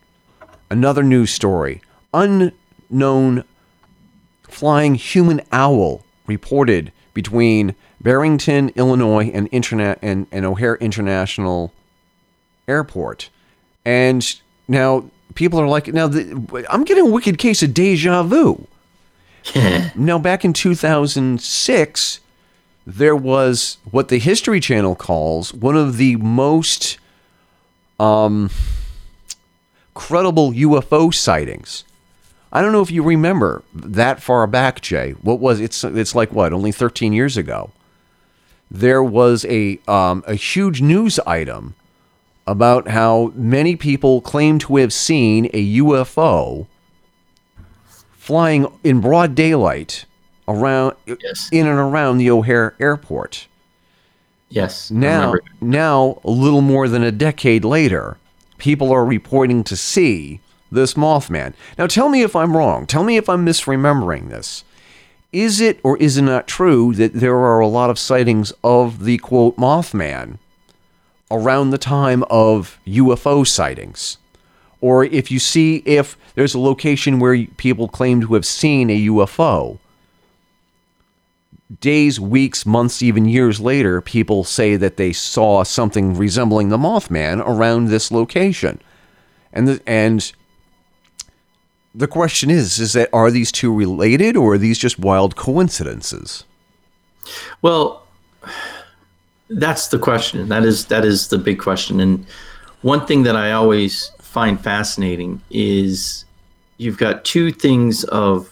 Another news story: unknown flying human owl reported between Barrington, Illinois, and internet and, and O'Hare International Airport. And now people are like, now the, I'm getting a wicked case of deja vu. Now, back in 2006, there was what the History Channel calls one of the most um, credible UFO sightings. I don't know if you remember that far back, Jay. What was it's? It's like what? Only 13 years ago. There was a um, a huge news item about how many people claim to have seen a UFO flying in broad daylight around Yes. in and around the O'Hare Airport. Yes. Now, now a little more than a decade later, people are reporting to see this Mothman. Now, tell me if I'm wrong. Tell me if I'm misremembering this. Is it or is it not true that there are a lot of sightings of the quote Mothman around the time of UFO sightings? Or if you see if there's a location where people claim to have seen a UFO, days, weeks, months, even years later, people say that they saw something resembling the Mothman around this location. And the, and the question is is that are these two related or are these just wild coincidences? Well, That's the question. That is that is the big question. And one thing that I always find fascinating is you've got two things of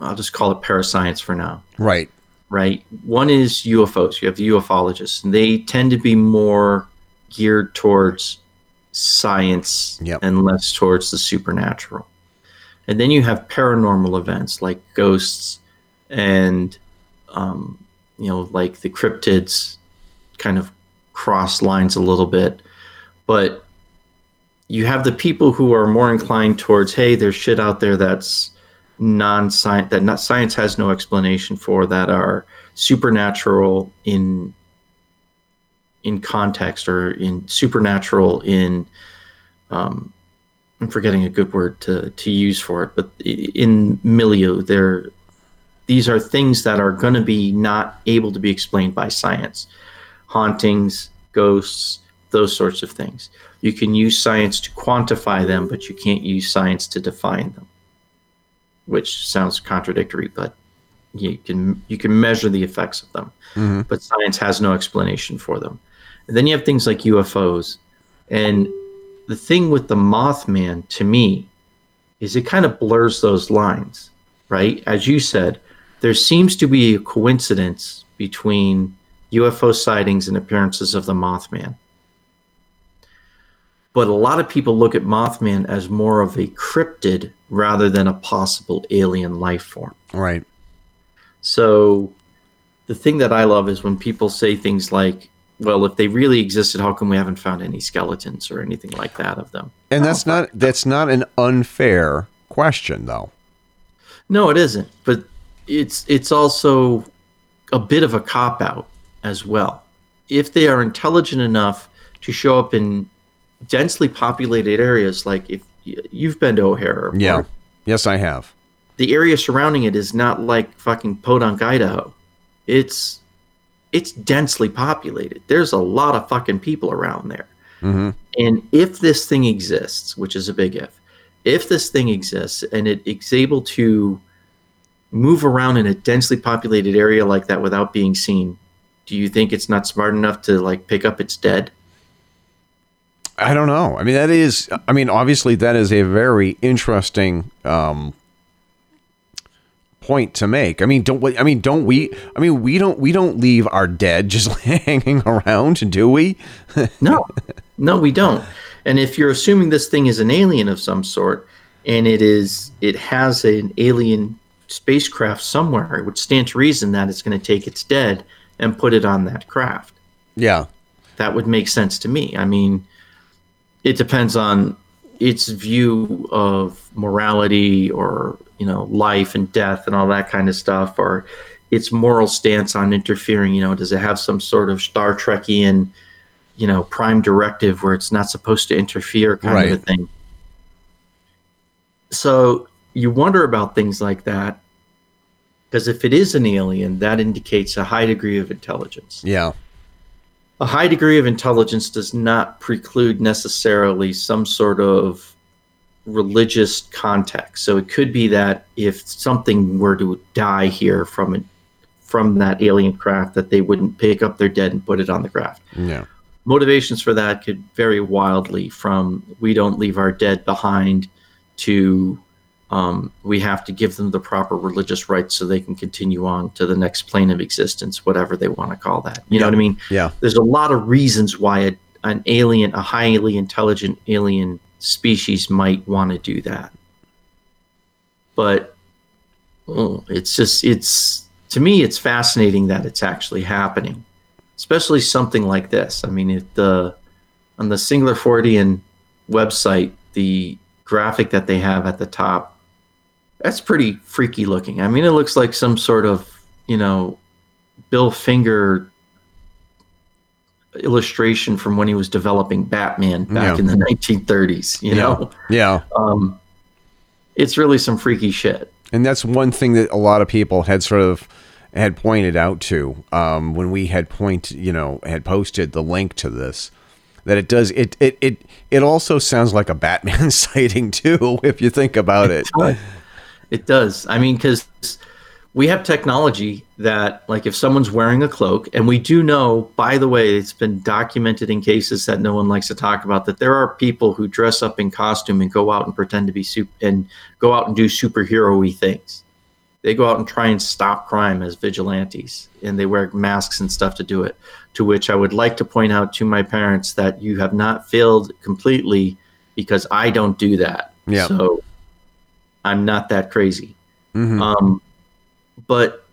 I'll just call it parascience for now. Right. Right. One is UFOs. You have the ufologists, and they tend to be more geared towards science Yep. and less towards the supernatural. And then you have paranormal events like ghosts and, um, you know, like the cryptids kind of cross lines a little bit. But you have the people who are more inclined towards, hey, there's shit out there that's non-science that not science has no explanation for that are supernatural in in context or in supernatural in um, I'm forgetting a good word to to use for it, but in milieu, there these are things that are going to be not able to be explained by science, hauntings, ghosts, those sorts of things. You can use science to quantify them, but you can't use science to define them, which sounds contradictory, but you can you can measure the effects of them, mm-hmm. but science has no explanation for them. And then you have things like UFOs, and the thing with the Mothman to me is it kind of blurs those lines, right? As you said, there seems to be a coincidence between UFO sightings and appearances of the Mothman. But a lot of people look at Mothman as more of a cryptid rather than a possible alien life form. Right. So the thing that I love is when people say things like, well, if they really existed, how come we haven't found any skeletons or anything like that of them? And that's not that's not an unfair question though. No, it isn't. But it's it's also a bit of a cop out as well. If they are intelligent enough to show up in densely populated areas, like if you've been to O'Hare, Yeah. Yes, I have. the area surrounding it is not like fucking Podunk, Idaho. It's it's densely populated. There's a lot of fucking people around there. Mm-hmm. And if this thing exists, which is a big if, if this thing exists and it is able to move around in a densely populated area like that without being seen, do you think it's not smart enough to like pick up its dead? I don't know. I mean, that is. I mean, obviously, that is a very interesting um, point to make. I mean, don't. we- I mean, don't we? I mean, we don't. We don't leave our dead [laughs] just hanging around, do we? No, no, we don't. And if you're assuming this thing is an alien of some sort, and it is, it has an alien spacecraft somewhere, it would stand to reason that it's going to take its dead and put it on that craft. Yeah. That would make sense to me. I mean, it depends on its view of morality or you know life and death and all that kind of stuff, or its moral stance on interfering. You know, does it have some sort of Star Trekian, you know, prime directive where it's not supposed to interfere, kind of a thing? So you wonder about things like that because if it is an alien, that indicates a high degree of intelligence Yeah. A high degree of intelligence does not preclude necessarily some sort of religious context. So it could be that if something were to die here from it, from that alien craft, that they wouldn't pick up their dead and put it on the craft. Yeah. Motivations for that could vary wildly from we don't leave our dead behind to um, we have to give them the proper religious rites so they can continue on to the next plane of existence, whatever they want to call that. You know what I mean? Yeah. there's a lot of reasons why a, an alien, a highly intelligent alien species might want to do that. But oh, it's just, it's, to me, it's fascinating that it's actually happening, especially something like this. I mean, if the, on the Singular Fortean website, the graphic that they have at the top, that's pretty freaky looking. I mean, it looks like some sort of, you know, Bill Finger illustration from when he was developing Batman back Yeah. in the [laughs] 1930s. You know, Yeah. um, it's really some freaky shit. And that's one thing that a lot of people had sort of had pointed out to um, when we had point, you know, had posted the link to this. That it does it it it it also sounds like a Batman [laughs] sighting too, if you think about it. It does. I mean, because we have technology that like if someone's wearing a cloak and we do know by the way it's been documented in cases that no one likes to talk about that there are people who dress up in costume and go out and pretend to be soup and go out and do superhero-y things they go out and try and stop crime as vigilantes and they wear masks and stuff to do it to which i would like to point out to my parents that you have not failed completely because i don't do that Yeah. so i'm not that crazy Mhm. um, but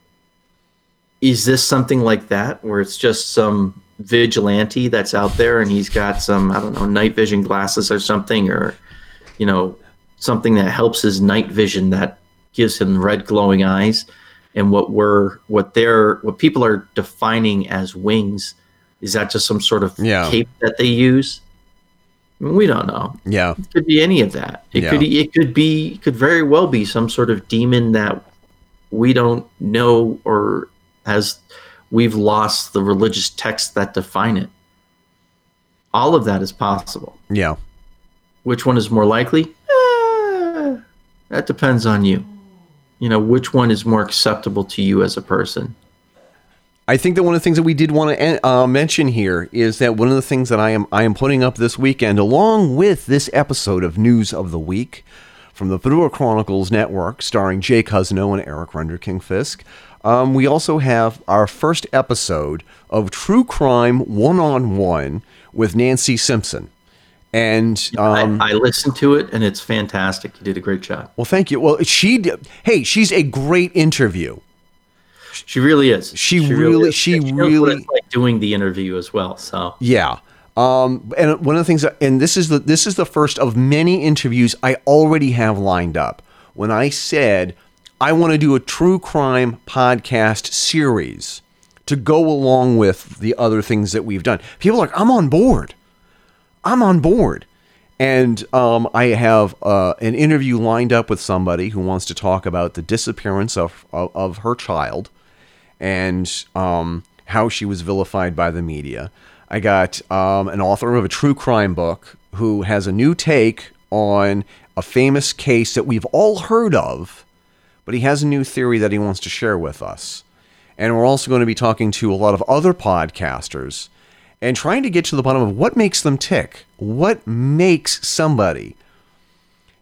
is this something like that where it's just some vigilante that's out there and he's got some I don't know night vision glasses or something or you know something that helps his night vision that gives him red glowing eyes and what we're what they're what people are defining as wings is that just some sort of Yeah. cape that they use I mean, we don't know yeah. it could be any of that. It Yeah. could it could be could very well be some sort of demon that we don't know or has we've lost the religious texts that define it. All of that is possible. Yeah. Which one is more likely? Eh, that depends on you. You know, which one is more acceptable to you as a person? I think that one of the things that we did want to uh, mention here is that one of the things that I am I am putting up this weekend, along with this episode of News of the Week from the Fedora Chronicles Network, starring Jay Cousineau and Eric Renderking Fisk. Um, we also have our first episode of True Crime One on One with Nancy Simpson. And um, I, I listened to it and it's fantastic. You did a great job. well, thank you. Well, she did, hey, she's a great interview. She really is. She really- is. she And knows what really- like doing the interview as well. So Yeah. Um, and one of the things, that, and this is the this is the first of many interviews I already have lined up. When I said I want to do a true crime podcast series to go along with the other things that we've done, people are like, I'm on board. I'm on board. And um, I have uh, an interview lined up with somebody who wants to talk about the disappearance of, of, of her child and um, how she was vilified by the media. I got um, an author of a true crime book who has a new take on a famous case that we've all heard of, but he has a new theory that he wants to share with us. And we're also going to be talking to a lot of other podcasters and trying to get to the bottom of what makes them tick. What makes somebody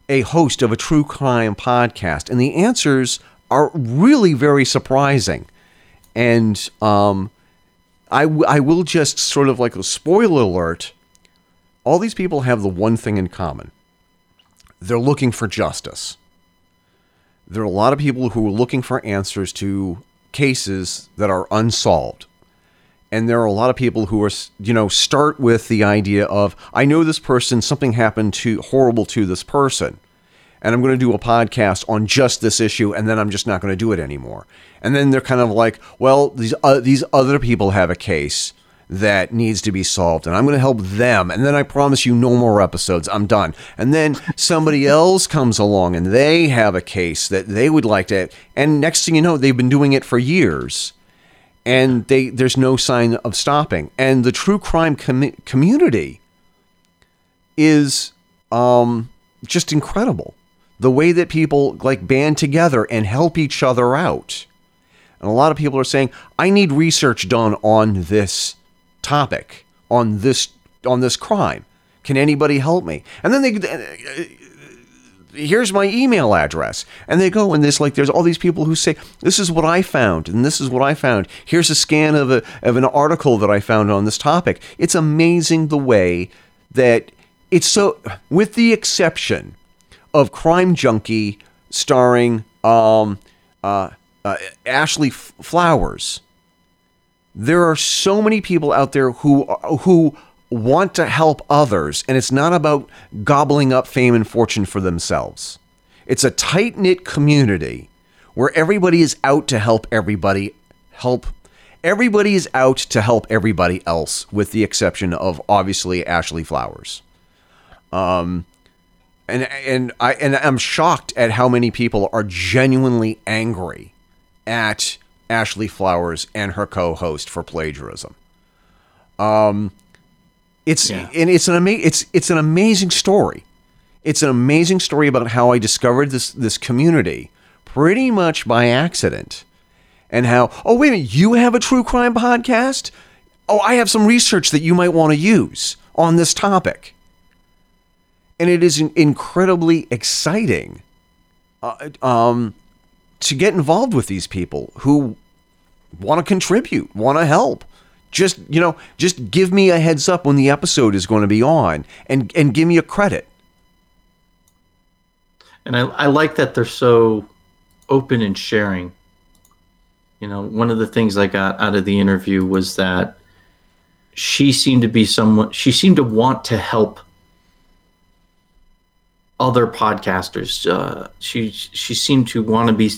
a host of a true crime podcast? And the answers are really very surprising. And um, I, w- I will just sort of like a spoiler alert all these people have the one thing in common they're looking for justice. There are a lot of people who are looking for answers to cases that are unsolved. And there are a lot of people who are, you know, start with the idea of, I know this person, something happened to horrible to this person and I'm going to do a podcast on just this issue, and then I'm just not going to do it anymore. And then they're kind of like, well, these uh, these other people have a case that needs to be solved, and I'm going to help them. And then I promise you, no more episodes. I'm done. And then somebody [laughs] else comes along, and they have a case that they would like to. And next thing you know, they've been doing it for years, and they there's no sign of stopping. And the true crime com- community is um, just incredible. The way that people like band together and help each other out. And a lot of people are saying, I need research done on this topic, on this on this crime. Can anybody help me? And then they here's my email address. And they go and this like there's all these people who say, This is what I found, and this is what I found. Here's a scan of a of an article that I found on this topic. It's amazing the way that it's so with the exception of Crime Junkie starring um, uh, uh, Ashley Flowers. There are so many people out there who who want to help others, and it's not about gobbling up fame and fortune for themselves. It's a tight knit community where everybody is out to help everybody help. Everybody is out to help everybody else, with the exception of obviously Ashley Flowers. Um, and and I and I'm shocked at how many people are genuinely angry at Ashley Flowers and her co-host for plagiarism. Um, it's Yeah. and it's an ama- it's it's an amazing story. It's an amazing story about how I discovered this this community pretty much by accident. and how, oh, wait a minute, you have a true crime podcast? Oh, I have some research that you might want to use on this topic. And it is incredibly exciting uh, um, to get involved with these people who want to contribute, want to help. Just, you know, just give me a heads up when the episode is going to be on and, and give me a credit. And I, I like that they're so open and sharing. You know, one of the things I got out of the interview was that she seemed to be someone, she seemed to want to help other podcasters. Uh, she she seemed to want to be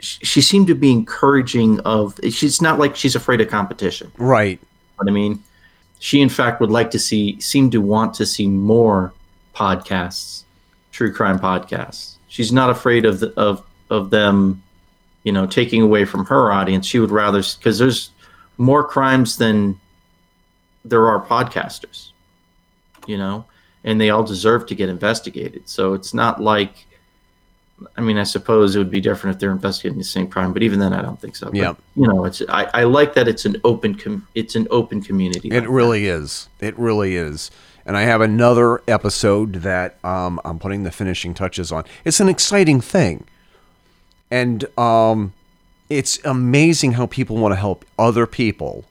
she seemed to be encouraging of she's not like she's afraid of competition. Right. What i mean? She in fact would like to see seem to want to see more podcasts true crime podcasts. She's not afraid of the, of of them you know taking away from her audience. She would rather because there's more crimes than there are podcasters you know and they all deserve to get investigated so it's not like I mean, I suppose it would be different if they're investigating the same crime, but even then, I don't think so. Yeah, you know, it's I, I like that it's an open com- it's an open community. It like really that. is. It really is. And I have another episode that um, I'm putting the finishing touches on. It's an exciting thing, and um, it's amazing how people want to help other people.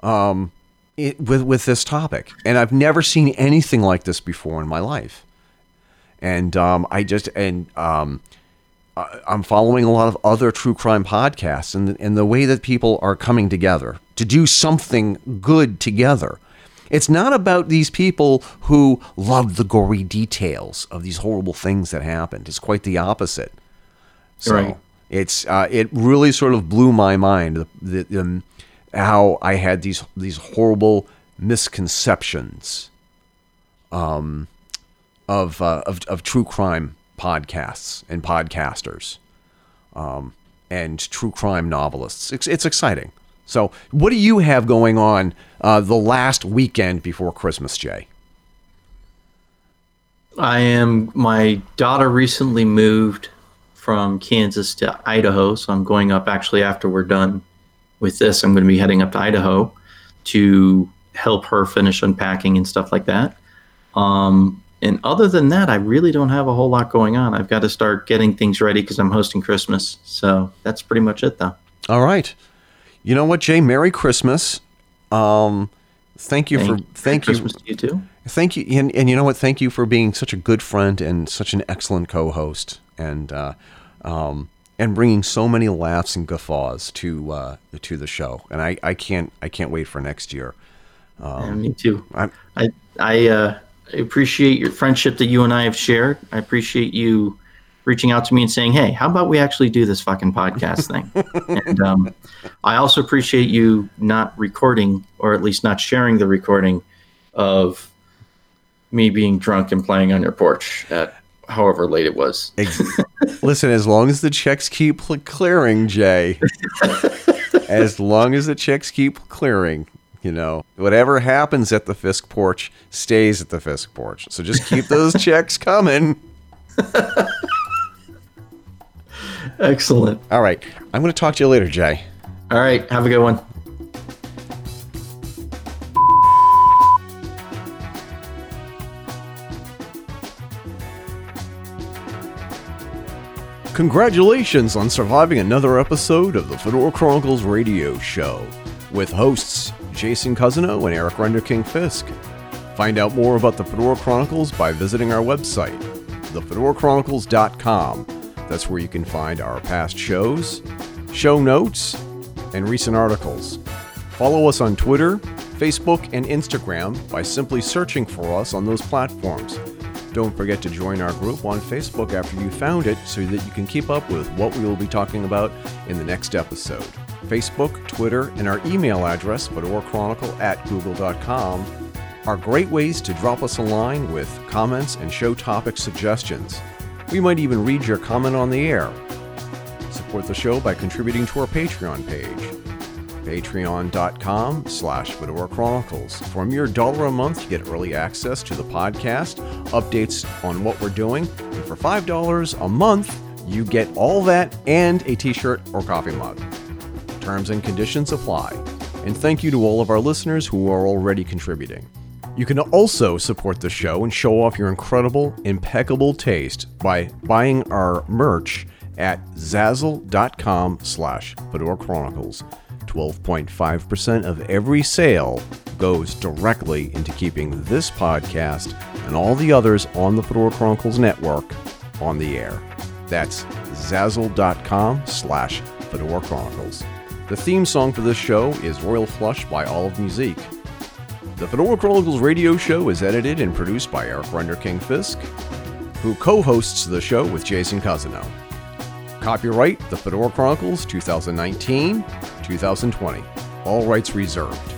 Um, it, with with this topic, and I've never seen anything like this before in my life and um, I just and um, I'm following a lot of other true crime podcasts, and and the way that people are coming together to do something good together. It's not about these people who love the gory details of these horrible things that happened. It's quite the opposite. So right. it's uh, it really sort of blew my mind the, the, the, um, how I had these these horrible misconceptions. Um, of, uh, of, of true crime podcasts and podcasters um, and true crime novelists. It's, it's exciting. So, what do you have going on uh, the last weekend before Christmas, Jay? I am. My daughter recently moved from Kansas to Idaho, so I'm going up actually after we're done with this. I'm going to be heading up to Idaho to help her finish unpacking and stuff like that. Um, and other than that, I really don't have a whole lot going on. I've got to start getting things ready because I'm hosting Christmas. So that's pretty much it, though. All right. You know what, Jay? Merry Christmas. Um, thank you thank, for thank you. You too. Thank you, and, and you know what? Thank you for being such a good friend and such an excellent co-host, and uh, um, and bringing so many laughs and guffaws to uh, to the show. And I, I can't I can't wait for next year. Um, yeah, me too. I'm, I I uh, appreciate your friendship that you and I have shared. I appreciate you reaching out to me and saying, "Hey, how about we actually do this fucking podcast thing?" [laughs] and um, I also appreciate you not recording, or at least not sharing the recording of me being drunk and playing on your porch at however late it was. Listen, as long as the checks keep clearing, Jay. [laughs] as long as the checks keep clearing, you know, whatever happens at the Fisk porch stays at the Fisk porch. So just keep those [laughs] checks coming. Excellent. All right. I'm going to talk to you later, Jay. All right. Have a good one. Congratulations on surviving another episode of the Fedora Chronicles radio show with hosts Jason Cousineau and Eric Renderking Fisk. Find out more about the Fedora Chronicles by visiting our website, thefedorachronicles.com. That's where you can find our past shows, show notes, and recent articles. Follow us on Twitter, Facebook, and Instagram by simply searching for us on those platforms. Don't forget to join our group on Facebook after you found it so that you can keep up with what we will be talking about in the next episode. Facebook, Twitter, and our email address, fedorachronicle at google.com, are great ways to drop us a line with comments and show topic suggestions. We might even read your comment on the air. Support the show by contributing to our Patreon page patreon.com slash Fedora Chronicles. A mere dollar a month, you get early access to the podcast, updates on what we're doing, and for $5 a month, you get all that and a t shirt or coffee mug. Terms and conditions apply. And thank you to all of our listeners who are already contributing. You can also support the show and show off your incredible, impeccable taste by buying our merch at zazzle.com slash Fedora Chronicles. 12.5% of every sale goes directly into keeping this podcast and all the others on the Fedora Chronicles network on the air. That's zazzle.com slash Fedora Chronicles. The theme song for this show is Royal Flush by Olive Musique. The Fedora Chronicles radio show is edited and produced by Eric Renderking Fisk, who co hosts the show with Jason Cousineau. Copyright The Fedora Chronicles 2019 2020. All rights reserved.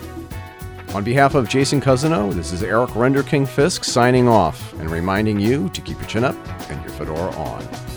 On behalf of Jason Cousineau, this is Eric Renderking Fisk signing off and reminding you to keep your chin up and your fedora on.